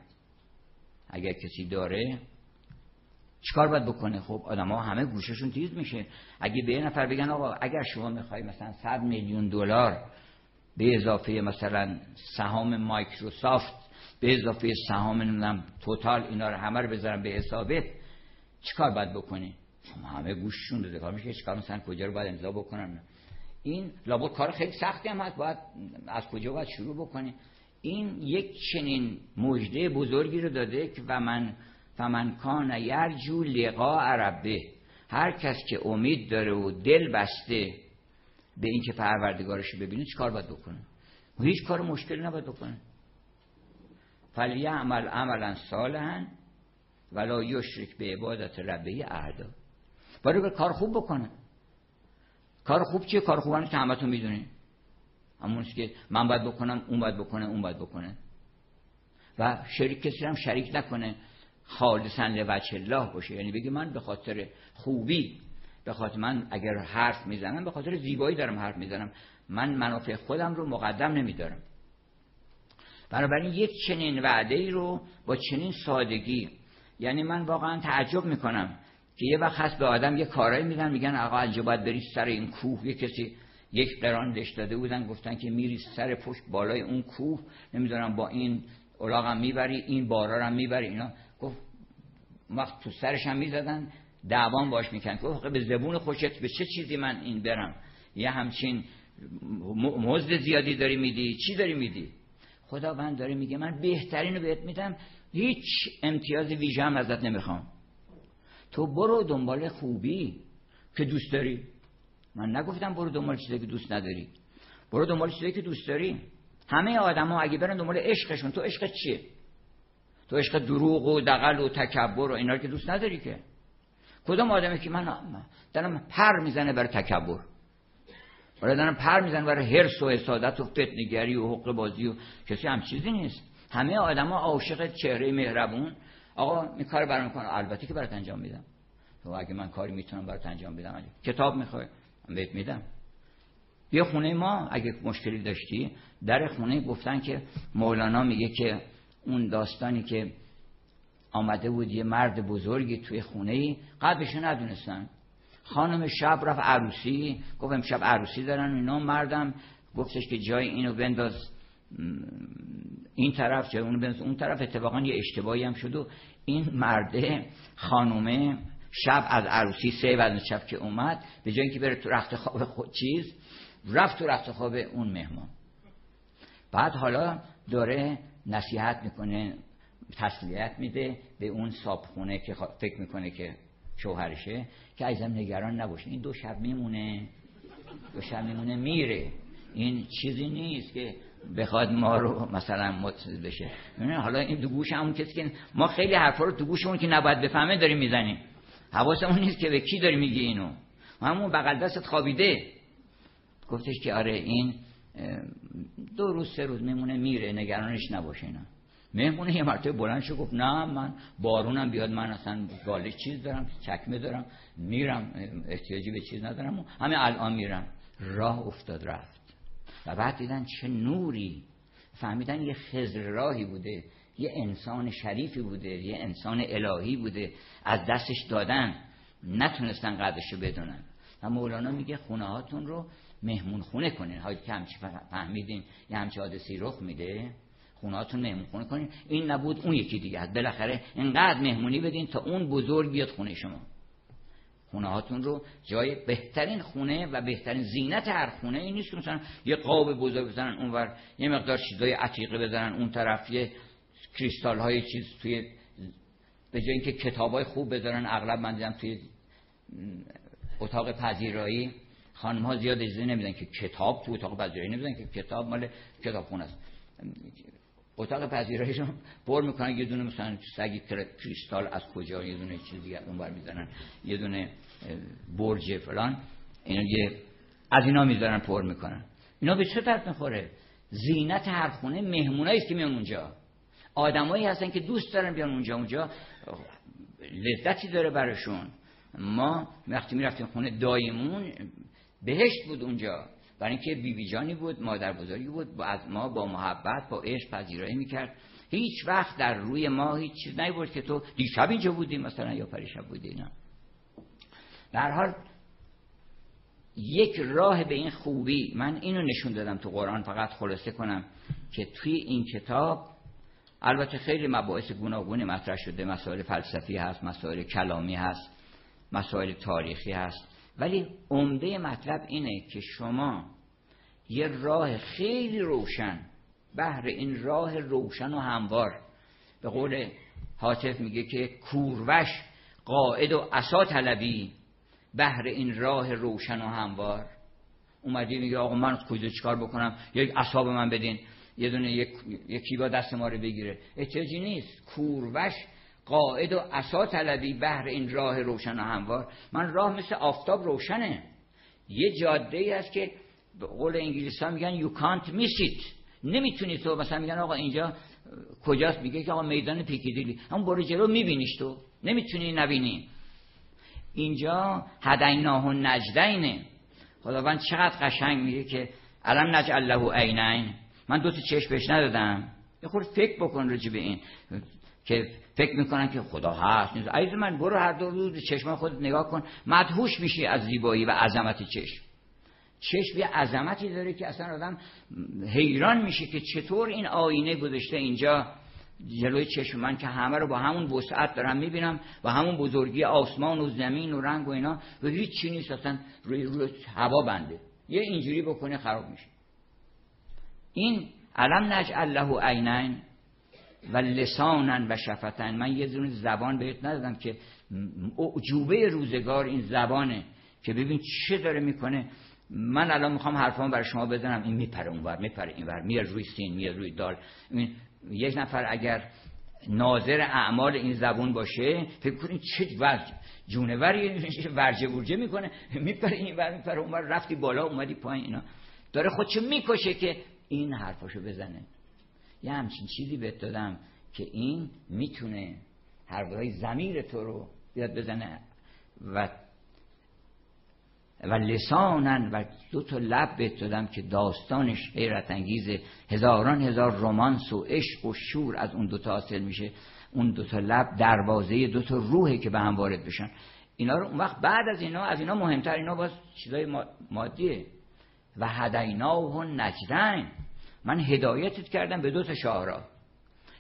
اگر کسی داره چیکار باید بکنه؟ خب آدم ها همه گوششون تیز میشه. اگه به یه نفر بگن آقا اگر شما می‌خوای مثلا 100 میلیون دلار به اضافه مثلا سهام مایکروسافت به اضافه سهام نمی‌دونم توتال اینا رو همه رو بذارم به حسابت چیکار باید بکنی؟ شما همه گوششون داده کار میشه چیکار مثلا کجا رو باید امضا بکنن؟ این لابد کار خیلی سختی هم هست. باید از کجا باید شروع بکنی؟ این یک چنین مژده بزرگی رو داده که و من فمن کان یرجو لقاء ربه. هر کس که امید داره و دل بسته به اینکه پروردگارش ببینه چیکار باید بکنه؟ هیچ کار مشکل نباید بکنه. عمل عملا صالحا ولا یشرک به عبادت ربه اعدا برای کار خوب بکنه کار خوب چیه؟ کار خوب که همتون می‌دونین. همون که من باید بکنم اون باید بکنه اون باید بکنه. و شریک کسی هم شریک نکنه. خالصا لوجه الله باشه. یعنی بگه من به خاطر خوبی به خاطر من اگر حرف می‌زنم به خاطر زیبایی دارم حرف می‌زنم. من منافع خودم رو مقدم نمیدارم. بنابراین یک چنین وعده ای رو با چنین سادگی یعنی من واقعا تعجب می‌کنم که یه وقت هست به آدم یه کارایی میدن میگن آقا اینجا باید بری سر این کوه. یه کسی یک قران دش داده بودن گفتن که میری سر پشت بالای اون کوه. نمی‌دونم با این الاغم می‌بری این بارا هم می‌بری اینا. گفت وقت تو سرش هم می‌زدن دعوان باش میکن گفت به زبون خوشت به چه چیزی من این برم؟ یه همچین مزد زیادی داری میدی؟ چی داری میدی؟ خداوند داره میگه من بهترین رو بهت میدم هیچ امتیاز ویژه هم ازت نمی‌خوام. تو برو دنبال خوبی که دوست داری. من نگفتم برو دنبال چیزی که دوست نداری. برو دنبال چیزی که دوست داری. همه آدما اگه برن دنبال عشقشون تو عشق چیه؟ تو عشق دروغ و دقل و تکبر و اینا که دوست نداری که. کدام آدمی که من دارم پر می‌زنه برای تکبر؟ برای دارم پر می‌زنه برای حرس و حسادت و فتنگری و حق بازی و کسی هم چیزی نیست. همه آدما عاشق چهره مهربون. آقا این کار برام کنه البته که برات انجام میدم. تو اگه من کاری می‌تونم برات انجام بدم کتاب می‌خوای بهت میدم. یه خونه ما اگه مشکلی داشتی در خونه گفتن که مولانا میگه که اون داستانی که آمده بود یه مرد بزرگی توی خونه ای قبلشو ندونستن. خانم شب رفت عروسی. گفت امشب عروسی دارن اینا مردم. گفتش که جای اینو بنداز. این طرف اونو بنداز اون طرف اتفاقا یه اشتباهی هم شد و این مرده خانومه شب از عروسی سه بعد شب که اومد به جای اینکه بره تو رخت خواب خود چیز رفت تو رخت خواب اون مهمان. بعد حالا داره نصیحت می‌کنه تسلیت میده به اون صابخونه که فکر می‌کنه که شوهرشه که عزیزم نگران نباشه این دو شب میمونه. دو شب میمونه میره. این چیزی نیست که بخواد ما رو مثلا متصل بشه. حالا این دو گوش همون کسی که ما خیلی حرفا رو تو گوشمون که نباید بفهمه داریم می‌زنیم. حواسمون نیست که به کی داری میگی اینو. همون بغل دستت خوابیده. گفتش که آره این دو روز سه روز میمونه میره نگرانش نباشه اینا. مهمونه یه مرتبه بلند شد گفت نه من بارونم بیاد من اصلا گاله چیز دارم چکمه دارم میرم احتیاجی به چیز ندارم همه الان میرم. راه افتاد رفت. و بعد دیدن چه نوری. فهمیدن یه خزر راهی بوده یه انسان شریفی بوده یه انسان الهی بوده. از دستش دادن. نتونستن قدرش رو بدونن. و مولانا میگه خونه هاتون رو مهمون خونه کنین. هایی که همچی فهمیدین یه همچی حادثی رخ میده. خونهاتون مهمون خونه کنین. این نبود اون یکی دیگه بالاخره اینقدر مهمونی بدین تا اون بزرگ بیاد خونه شما. خونه هاتون رو جای بهترین خونه و بهترین زینت هر خونه این نیست که مثلا یه قاب بزرگ بزنن اونور یه مقدار چیزای عتیقه بزنن اون طرف یه کریستال های چیز توی به جای اینکه کتاب های خوب بذارن اغلب من دیدم توی اتاق پذیرایی خانم ها زیاد اجازه نمیدن که کتاب تو اتاق پذیرایی نمیدن که کتاب مال کتابخونه است. اتاق پذیراییشون پر می‌کنن. یه دونه مثلا سگی کریستال از کجا یه دونه چیز دیگه اونور می‌زنن یه دونه برج فلان. اینا یه از اینا می‌ذارن پر می‌کنن. اینا به چه طرف می‌خوره؟ زینت هر خونه مهمونایی که میان اونجا. آدمایی هستن که دوست دارن بیان اونجا اونجا لذتی داره براشون. ما وقتی می‌رفتیم خونه دایمون بهشت بود اونجا. برای اینکه بیبی جانی بود مادر بزرگی بود از ما با محبت با عشق پذیرایی می‌کرد. هیچ وقت در روی ما هیچ چیز نیورد که تو دیشب اینجا بودی مثلا یا پریشب بودی نه. در حال یک راه به این خوبی من اینو نشون دادم تو قرآن فقط خلاصه کنم که توی این کتاب البته خیلی مباحث گوناگونی مطرح شده مسائل فلسفی هست مسائل کلامی هست مسائل تاریخی هست. ولی عمده مطلب اینه که شما یه راه خیلی روشن بهر این راه روشن و هموار. به قول حاطف میگه که کوروش قاعد و اسا طلبی بهر این راه روشن و هموار. اومدی میگه آقا من کجا چیکار بکنم؟ یک اصاب من بدین. یه دونه یک یکی با دست ما رو بگیره. احتیاجی نیست. کوربش قاعد و اسا طلبی بهر این راه روشن و هموار. من راه مثل آفتاب روشنه. یه جاده ای هست که به قول انگلیسی ها میگن you can't miss it. نمی‌تونی تو مثلا میگن آقا اینجا کجاست؟ میگه که آقا میدان پیکیدیلی. هم برو جلو میبینیش تو. نمی‌تونی نبینی. اینجا هدیناه و نجدینه. خداوند چقدر قشنگ میگه که الان نجعل له عینین. من دو تا چشم بهش ندادم. یه فکر بکن رجی به این که فکر می‌کنن که خدا هست نیست. عزیز من برو هر دو روز چشم خود نگاه کن. مدهوش میشی از زیبایی و عظمت چشم. چشم یه عظمتی داره که اصلا آدم حیران میشه که چطور این آینه گذاشته اینجا جلوی چشم من که همه رو با همون وسعت دارم می‌بینم و همون بزرگی آسمان و زمین و رنگ و اینا و هیچ چی نیست اصلا روی, روی هوا بنده. یه اینجوری بکنه خراب میشه این علم نجعل له عینین؟ و لسانن و شفتن. من یه دونه زبان بهت ندادم که اعجوبه روزگار این زبانه که ببین چه داره می‌کنه. من الان می‌خوام حرفان برای شما بزنم. این میپره اونور میپره اینور میاد روی سین میاد روی دال. یک نفر اگر ناظر اعمال این زبون باشه فکر کنید چه ورج جونوری ورجه ورجه می‌کنه. میپره این ور میپره اون رفتی بالا اومدی پایین اینا. داره خودشو می‌کشه که این حرفاشو بزنه. یه همچین چیزی بهت دادم که این می‌تونه حرفای زمیر تو رو بیاد بزنه و و لسانن و دو تا لب بهت دادم که داستانش حیرت انگیزه هزاران هزار رومانس و عشق و شور از اون دوتا حاصل میشه. اون دوتا لب دروازه دو تا روحه که به هم وارد بشن. اینا رو اون وقت بعد از اینا از اینا مهمتر اینا باز چیزای مادیه. و هدینا و نجدین من هدایتت کردم به دو تا شاهراه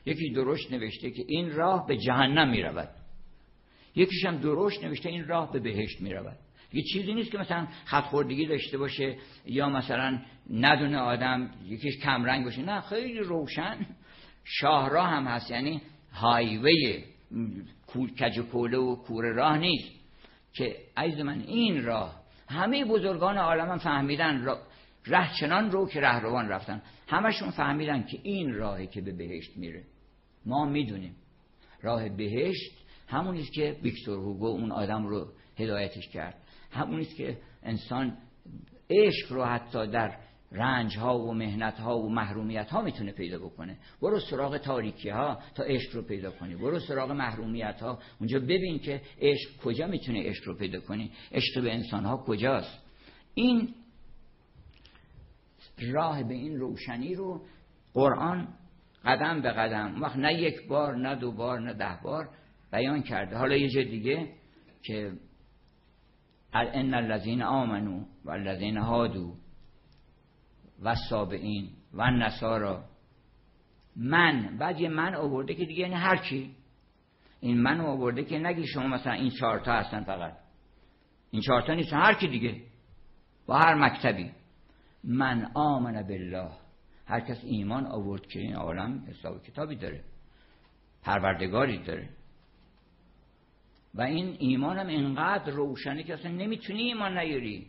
یکی درشت نوشته که این راه به جهنم می‌رود. یکیش هم درشت نوشته این راه به بهشت می‌رود. یه چیزی نیست که مثلا خط خوردگی داشته باشه یا مثلا ندونه آدم یکیش کمرنگ باشه. نه خیلی روشن. شاهراه هم هست یعنی هایوی کج و کوله و کور راه نیست. که عیز من این راه همه بزرگان عالم هم فهمیدن ره چنان رو که رهروان رفتن. همشون فهمیدن که این راهی که به بهشت میره. ما می‌دونیم. راه بهشت همونیست که ویکتور هوگو اون آدم رو هدایتش کرد. همونیست که انسان عشق رو حتی در رنج ها و مهنت ها و محرومیت ها می‌تونه پیدا بکنه. برو سراغ تاریکی ها تا عشق رو پیدا کنی. برو سراغ محرومیت ها اونجا ببین که عشق کجا می‌تونه عشق رو پیدا کنی. عشق به انسان ها کجاست. این راه به این روشنی رو قرآن قدم به قدم وقت نه یک بار نه دو بار نه ده بار بیان کرده. حالا یه جای دیگه که ان الذين آمنو و الذين هادو و سابعین و نصارا من بعد یه من آورده که دیگه یعنی هر کی. این من آورده که نگی شما مثلا این چهارتا هستن فقط. این چهارتا نیستن هر کی دیگه. با هر مکتبی. من آمن بالله. هر کس ایمان آورد که این عالم حساب کتابی داره. پروردگاری داره. و این ایمان هم اینقدر روشنه که اصلا نمی‌تونی ایمان نیاری.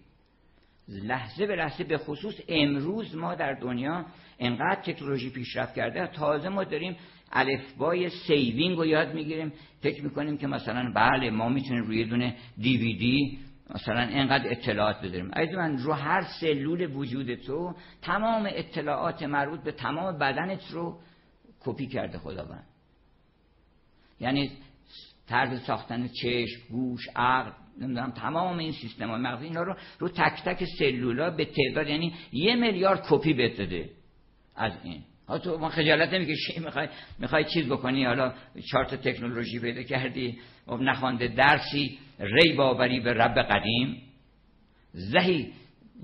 لحظه به لحظه به خصوص امروز ما در دنیا انقدر تکنولوژی پیشرفت کرده تازه ما داریم الفبای saving رو یاد می‌گیریم. فکر می‌کنیم که مثلا بله ما می‌تونیم روی دونه دیویدی مثلا اینقدر اطلاعات بذاریم من رو هر سلول وجود تو تمام اطلاعات مربوط به تمام بدنت رو کپی کرده خداوند. یعنی طرز ساختن چشم گوش عقل نمی‌دونم تمام این سیستم های مغزی اینا رو رو تک تک سلولا به تعداد یعنی یه میلیارد کپی بده از این. ها تو ما خجالت نمی‌کشی. می‌خوای می‌خوای چیز بکنی؟ حالا چارت تکنولوژی پیدا کردی. و نخوانده درسی. ری باوری به رب قدیم. زهی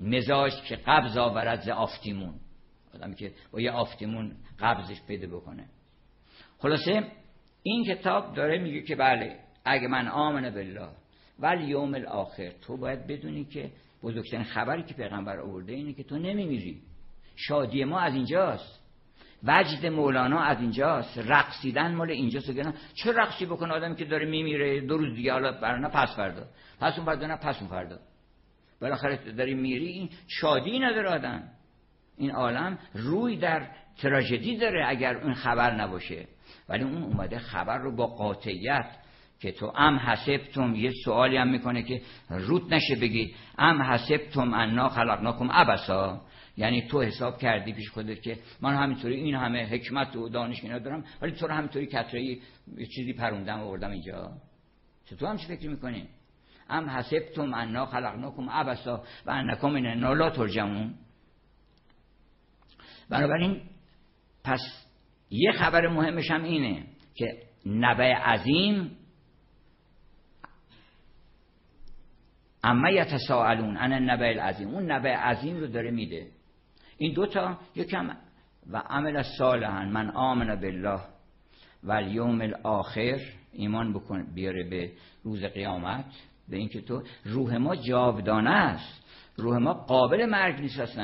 مزاج که قبض آورد ز آفتیمون. آدم که با یه آفتیمون قبضش پیدا بکنه. خلاصه این کتاب داره میگه که بله اگه من آمنه بالله ولی یوم الاخر تو باید بدونی که بزرگترین خبری که پیغمبر آورده اینه که تو نمیمیری. شادی ما از اینجاست. وجد مولانا از اینجاست. رقصیدن مال اینجاست. گفتن چه رقصی بکنه آدمی که داره میمیره؟ دو روز دیگه حالا برنا پس فردا. پس اون فردا نه پس اون فردا. بالاخره داری میری این شادی نداره آدم. این عالم روی در تراژدی داره اگر اون خبر نباشه. ولی اون اومده خبر رو با قاطعیت که تو ام حسبتم یه سوالی هم می‌کنه که روت نشه بگی ام حسبتم انا خلقناکم ابسا یعنی تو حساب کردی پیش خودت که من همینطوری این همه حکمت و دانش اینا دارم ولی تو رو همینطوری کتره یه چیزی پروندم و آوردم اینجا. چطور هم چی فکر می‌کنی؟ ام حسبتم انا خلقناکم ابسا و انکم این لا ترجمون بنابراین پس یه خبر مهمش هم اینه که نبع عظیم اما یتساءلون عن النبع العظیم. اون نبع عظیم رو داره میده. این دوتا یکم و عمل صالحا. من آمن بالله و الیوم الاخر. ایمان بکن بیاره به روز قیامت. به اینکه تو روح ما جاودانه است. روح ما قابل مرگ نیست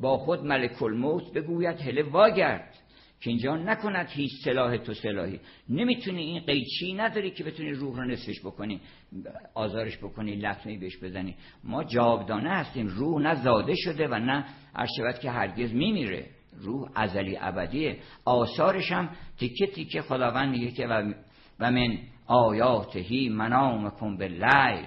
با خود ملک الموت بگوید هله واگرد. که اینجا نکند هیچ سلاح تو سلاحی. نمی‌تونی این قیچی نداری که بتونی روح رو نصفش بکنی آزارش بکنی لطمه بهش بزنی. ما جاودانه هستیم. روح نه زاده شده و نه عرشبت که هرگز میمیره. روح ازلی ابدیه. آثارش هم تیکه تیکه خداوند میگه که و من آیاتهی منامکم به لیل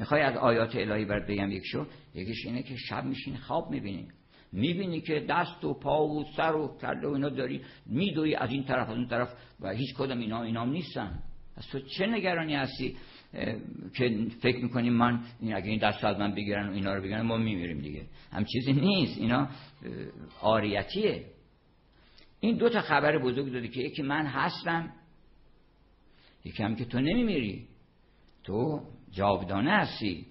می‌خوای از آیات الهی برات بگم یک شو؟ یکیش اینه که شب میشین خواب می‌بینی. می‌بینی که دست و پا و سر و کله و اینا داری میدوی از این طرف از اون طرف و هیچ کدام اینا اینام نیستن. از تو چه نگرانی هستی؟ که فکر می‌کنیم من اگه این دست از من بگیرن و اینا رو بگیرن ما میمیریم دیگه. هم چیزی نیست. اینا آریتیه. این دو تا خبر بزرگ داده که یکی من هستم یکی هم که تو نمیمیری. تو جاودانه هستی.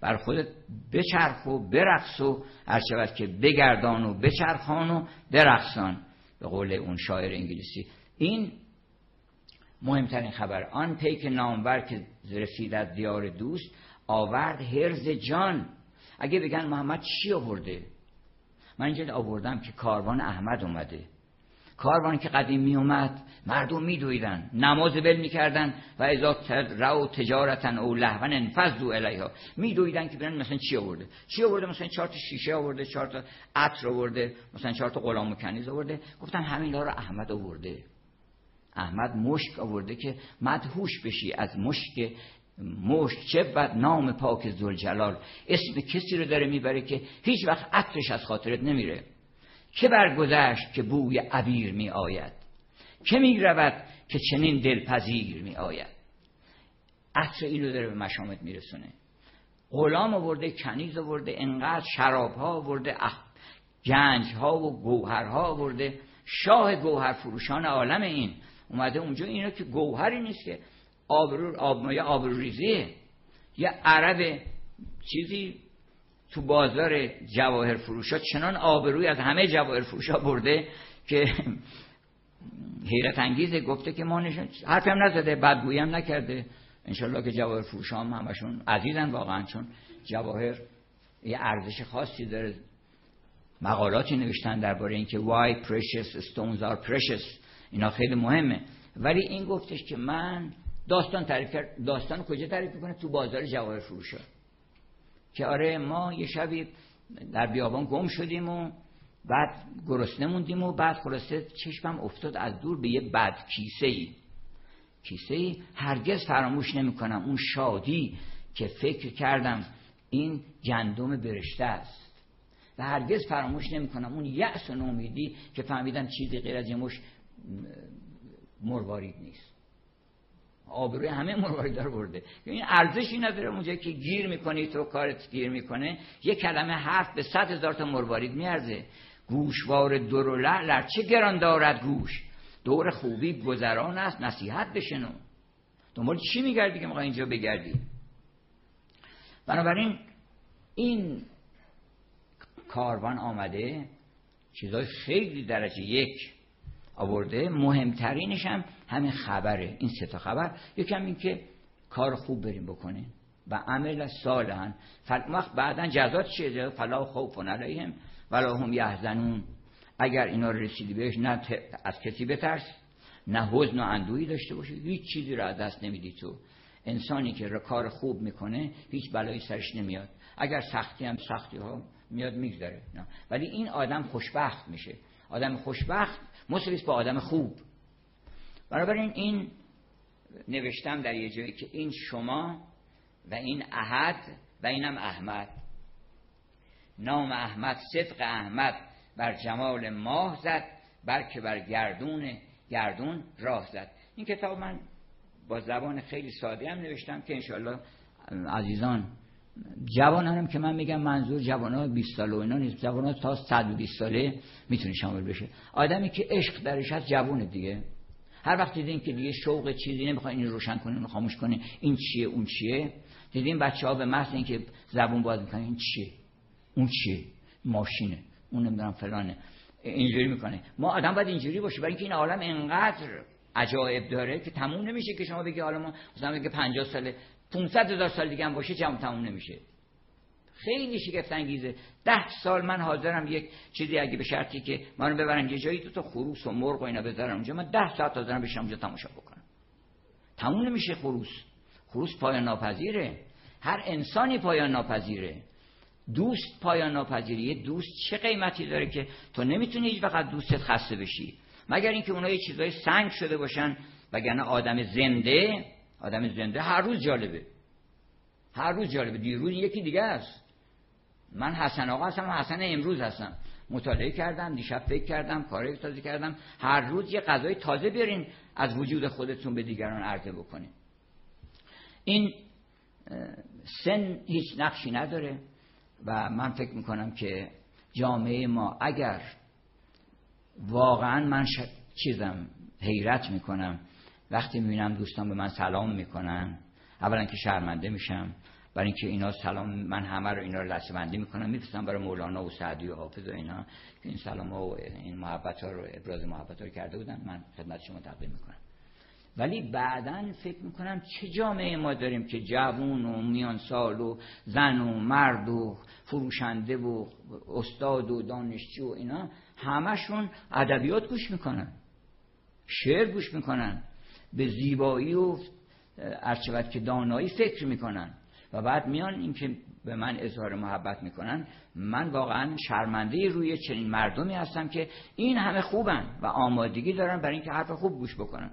بر خودت بچرخ و برقص و هر شود که بگردان و بچرخان و برقصان به قول اون شاعر انگلیسی. این مهمترین خبر. آن پیک نامور که رسید از دیار دوست آورد هرز جان. اگه بگن محمد چی آورده؟ من اینجا آوردم که کاروان احمد اومده. کاروانی که قدیم می اومد مردم می دویدن نماز بل می کردن و ازا رو تجارتن او لحون انفضدو الیها می دویدن که برن مثلا چی آورده. چی آورده؟ مثلا چهار تا شیشه آورده چهار تا عطر آورده مثلا چهار تا غلام و کنیز آورده. گفتن همین رو احمد آورده. احمد مشک آورده که مدهوش بشی از مشک مشک چه بد نام پاک زلجلال اسم کسی رو داره می‌بره که هیچ وقت عطرش از خاطرت نمیره. که برگذشت که بوی عبیر می آید؟ که می رود که چنین دلپذیر می آید؟ عطر اینو داره به مشامت میرسونه. غلام آورده کنیز آورده انقدر شراب ها آورده گنج ها و گوهر ها آورده. شاه گوهر فروشان عالم این. اومده اونجا اینا که گوهری نیست که آبرو آب آبرو ریزیه یه عرب چیزی تو بازار جواهر فروشا چنان آبروی از همه جواهر فروشا برده که حیرت انگیزه. گفته که ما نشون حرفی هم نزده بدگویی هم نکرده. انشالله که جواهر فروش هم همشون عزیزن واقعا چون جواهر یه ارزش خاصی داره. مقالاتی نوشتن درباره اینکه why precious stones are precious. اینا خیلی مهمه. ولی این گفتش که من داستان تعریف کرد داستان کجا تعریف کنه تو بازار جواهر فروش که آره ما یه شبی در بیابان گم شدیم و بعد گرسنه موندیم و بعد خلاصه چشمم افتاد از دور به یه بد کیسه ای کیسه ای هرگز فراموش نمی‌کنم. اون شادی که فکر کردم این گندم برشته است. و هرگز فراموش نمی‌کنم. اون یأس و نومیدی که فهمیدم چیزی غیر از یه مش مروارید نیست. آبروی همه مروارید دار برده. این ارزشی نداره اونجا که گیر می‌کنی تو کارت گیر می‌کنه. یه کلمه حرف به صد هزار تا مروارید میارزه. گوشوار دور و لعلر چه گران دارد گوش؟ دور خوبی گذران است نصیحت بشنو. دنبال چی میگردی که می‌خوای اینجا بگردی؟ بنابراین این کاروان آمده چیزای خیلی درجه یک آورده. مهمترینش هم همین خبره. این سه تا خبر. یکم این که کار خوب بریم بکنین و عمل صالحا. وقت بعدا جزات چیه؟ فلا خوف علیهم ولا هم یحزنون. اگر اینا رو رسیدی بهش نه از کسی بترس نه حزن و اندوهی داشته باشی. هیچ چیزی رو از دست نمیدی تو. انسانی که کار خوب می‌کنه هیچ بلایی سرش نمیاد. اگر سختی هم سختی ها میاد میگذره. ولی این آدم خوشبخت میشه. آدم خوشبخت مسلیس با آدم خوب. بنابراین این نوشتم در یه جایی که این شما و این احد و اینم احمد. نام احمد صدق احمد بر جمال ماه زد بلکه بر گردون گردون راه زد. این کتاب من با زبان خیلی ساده هم نوشتم که انشاءالله عزیزان جوانانم که من میگم منظور جوان ها 20 ساله و اینا نیست. جوان ها تا 120 ساله می‌تونه شامل بشه. آدمی که عشق درش هست جوونه دیگه. هر وقت دیدین که دیگه شوق چیزی نمی‌خواد این روشن کنین و خاموش کنین این چیه اون چیه؟ دیدین بچه ها به محض اینکه زبون باز می‌کنن این چیه؟ اون چیه؟ ماشینه. اون نمی‌دونم فلانه. اینجوری می‌کنه. ما آدم باید اینجوری باشه برای اینکه این عالم انقدر عجایب داره که تموم نمیشه که شما بگی حالا ما مثلا بگی 50 ساله 500 هزار سال دیگه هم باشه جمع تموم نمیشه. خیلی شگفت انگیزه. ده سال من حاضرم یک چیزی اگه به شرطی که منو ببرن یه جایی تو تا خروس و مرغ و اینا بذارن اونجا من ده ساعت حاضرم بشم اونجا تماشا بکنم. تموم نمیشه خروس. خروس پایان ناپذیره. هر انسانی پایان ناپذیره. دوست پایان ناپذیری دوست چه قیمتی داره که تو نمی‌تونی هیچ وقت دوستت خسته بشی؟ مگر اینکه اونها یه چیزای سنگ شده باشن وگرنه آدم زنده آدم زنده هر روز جالبه. هر روز جالبه. دیروز یکی دیگه است. من حسن آقا هستم حسن امروز هستم. مطالعه کردم دیشب فکر کردم کارهای تازه کردم. هر روز یه غذای تازه بیارین از وجود خودتون به دیگران عرضه بکنین. این سن هیچ نقشی نداره و من فکر می‌کنم که جامعه ما اگر واقعا من چیزم حیرت می‌کنم. وقتی می‌بینم دوستان به من سلام می‌کنن اولا که شرمنده میشم. برای اینکه اینا سلام من همه رو اینا رو لسبندی می‌کنم میفرستم برای مولانا و سعدی و حافظ و اینا که این سلام و این محبت ها رو ابراز محبت ها رو کرده بودن من خدمت شما تقدیم می‌کنم. ولی بعدا فکر می‌کنم چه جامعه ما داریم که جوون و میان سال و زن و مرد و فروشنده و استاد و دانشجو و اینا همشون ادبیات گوش می‌کنن. شعر گوش می‌کنن. به زیبایی و ارچوت که دانایی فکر می‌کنن. و بعد میان این که به من اظهار محبت می‌کنن من واقعا شرمنده روی چنین مردمی هستم که این همه خوبن و آمادگی دارن برای اینکه حرف خوب گوش بکنن.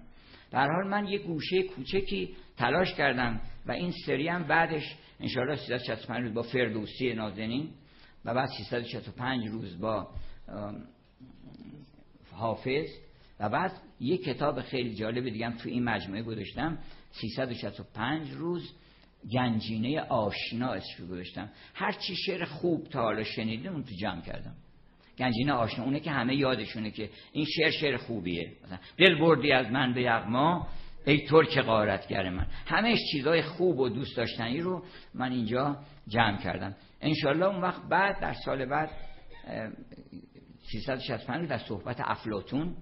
در حال من یه گوشه کوچکی تلاش کردم و این سری هم بعدش انشاءالله 365 روز با فردوسی نازنین و بعد 365 روز با حافظ. و بعد یه کتاب خیلی جالب دیگه تو این مجموعه گذاشتم 365 روز گنجینه آشنا اسمش گذاشتم. هر چی شعر خوب تا حالا شنیدیم اون تو جمع کردم. گنجینه آشنا اونه که همه یادشونه که این شعر شعر خوبیه. مثلا دل بردی از من به یغما ای ترک غارتگر من. همه چیزای خوب و دوست داشتنی رو من اینجا جمع کردم. انشالله اون وقت بعد در سال بعد 365 در صحبت افلاتون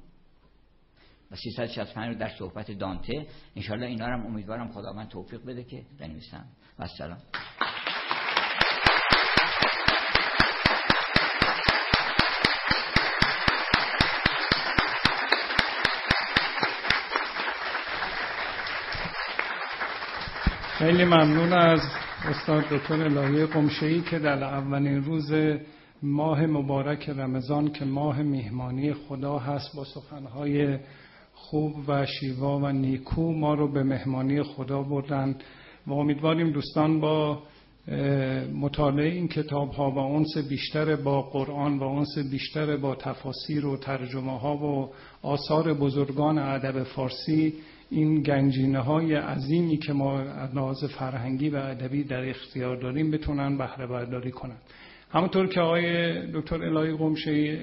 و 365 در صحبت دانته. انشالله اینا رو امیدوارم خدا من توفیق بده که بنویسم و السلام.
خیلی ممنون از استاد دکتر الهی قمشه‌ای که در اولین روز ماه مبارک رمضان که ماه میهمانی خدا هست با سخنهای خوب و شیوا و نیکو ما رو به مهمانی خدا بردن و امیدواریم دوستان با مطالعه این کتاب ها و اونس بیشتر با قرآن و اونس بیشتر با تفاسیر و ترجمه ها و آثار بزرگان ادب فارسی این گنجینه های عظیمی که ما از فرهنگی و ادبی در اختیار داریم بتونن بهره برداری کنن. همونطور که آقای دکتر الهی قمشی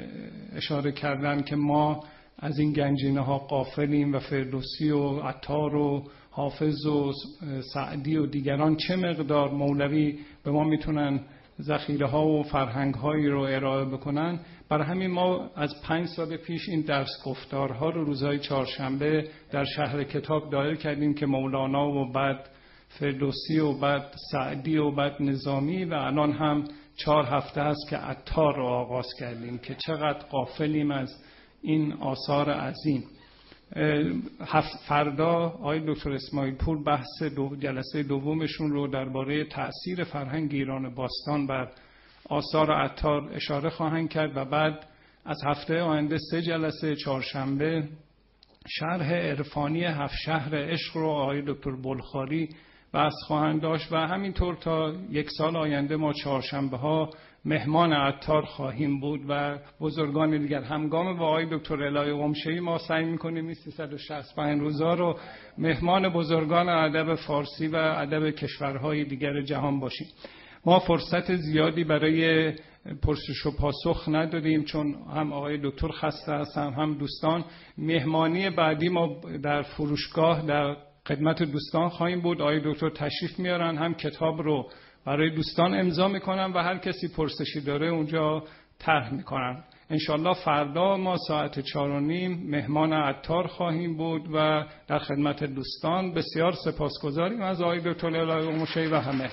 اشاره کردن که ما از این گنجینه ها قافلیم و فردوسی و عطار و حافظ و سعدی و دیگران چه مقدار مولوی به ما می‌تونن ذخیره ها و فرهنگ هایی رو ارائه بکنن؟ برای همین ما از پنج سال پیش این درس گفتارها رو روزهای چهارشنبه در شهر کتاب دایر کردیم که مولانا و بعد فردوسی و بعد سعدی و بعد نظامی و الان هم چهار هفته است که عطار رو آغاز کردیم که چقدر قافلیم از این آثار عظیم. فردا آقای دکتر اسماعیل پور بحث دو جلسه دومشون رو درباره تاثیر فرهنگ ایران باستان بر آثار عطار اشاره خواهند کرد و بعد از هفته آینده سه جلسه چهارشنبه شرح عرفانی هفت شهر عشق رو آقای دکتر بلخاری بحث خواهند داشت و همینطور تا یک سال آینده ما چهارشنبه ها مهمان عطار خواهیم بود و بزرگان دیگر همگام با آقای دکتر الهی قمشهی ما سعی می‌کنیم این 365 روزا رو مهمان بزرگان ادب فارسی و ادب کشورهای دیگر جهان باشیم. ما فرصت زیادی برای پرسش و پاسخ ندادیم چون هم آقای دکتر خسته هستن هم دوستان. مهمانی بعدی ما در فروشگاه در خدمت دوستان خواهیم بود. آقای دکتر تشریف میارن هم کتاب رو برای دوستان امضا می‌کنن و هر کسی پرسشی داره اونجا طرح می‌کنن انشالله فردا ما ساعت چار و نیم مهمان عطار خواهیم بود و در خدمت دوستان بسیار سپاسگزاریم از آقای دکتر الهی و همه.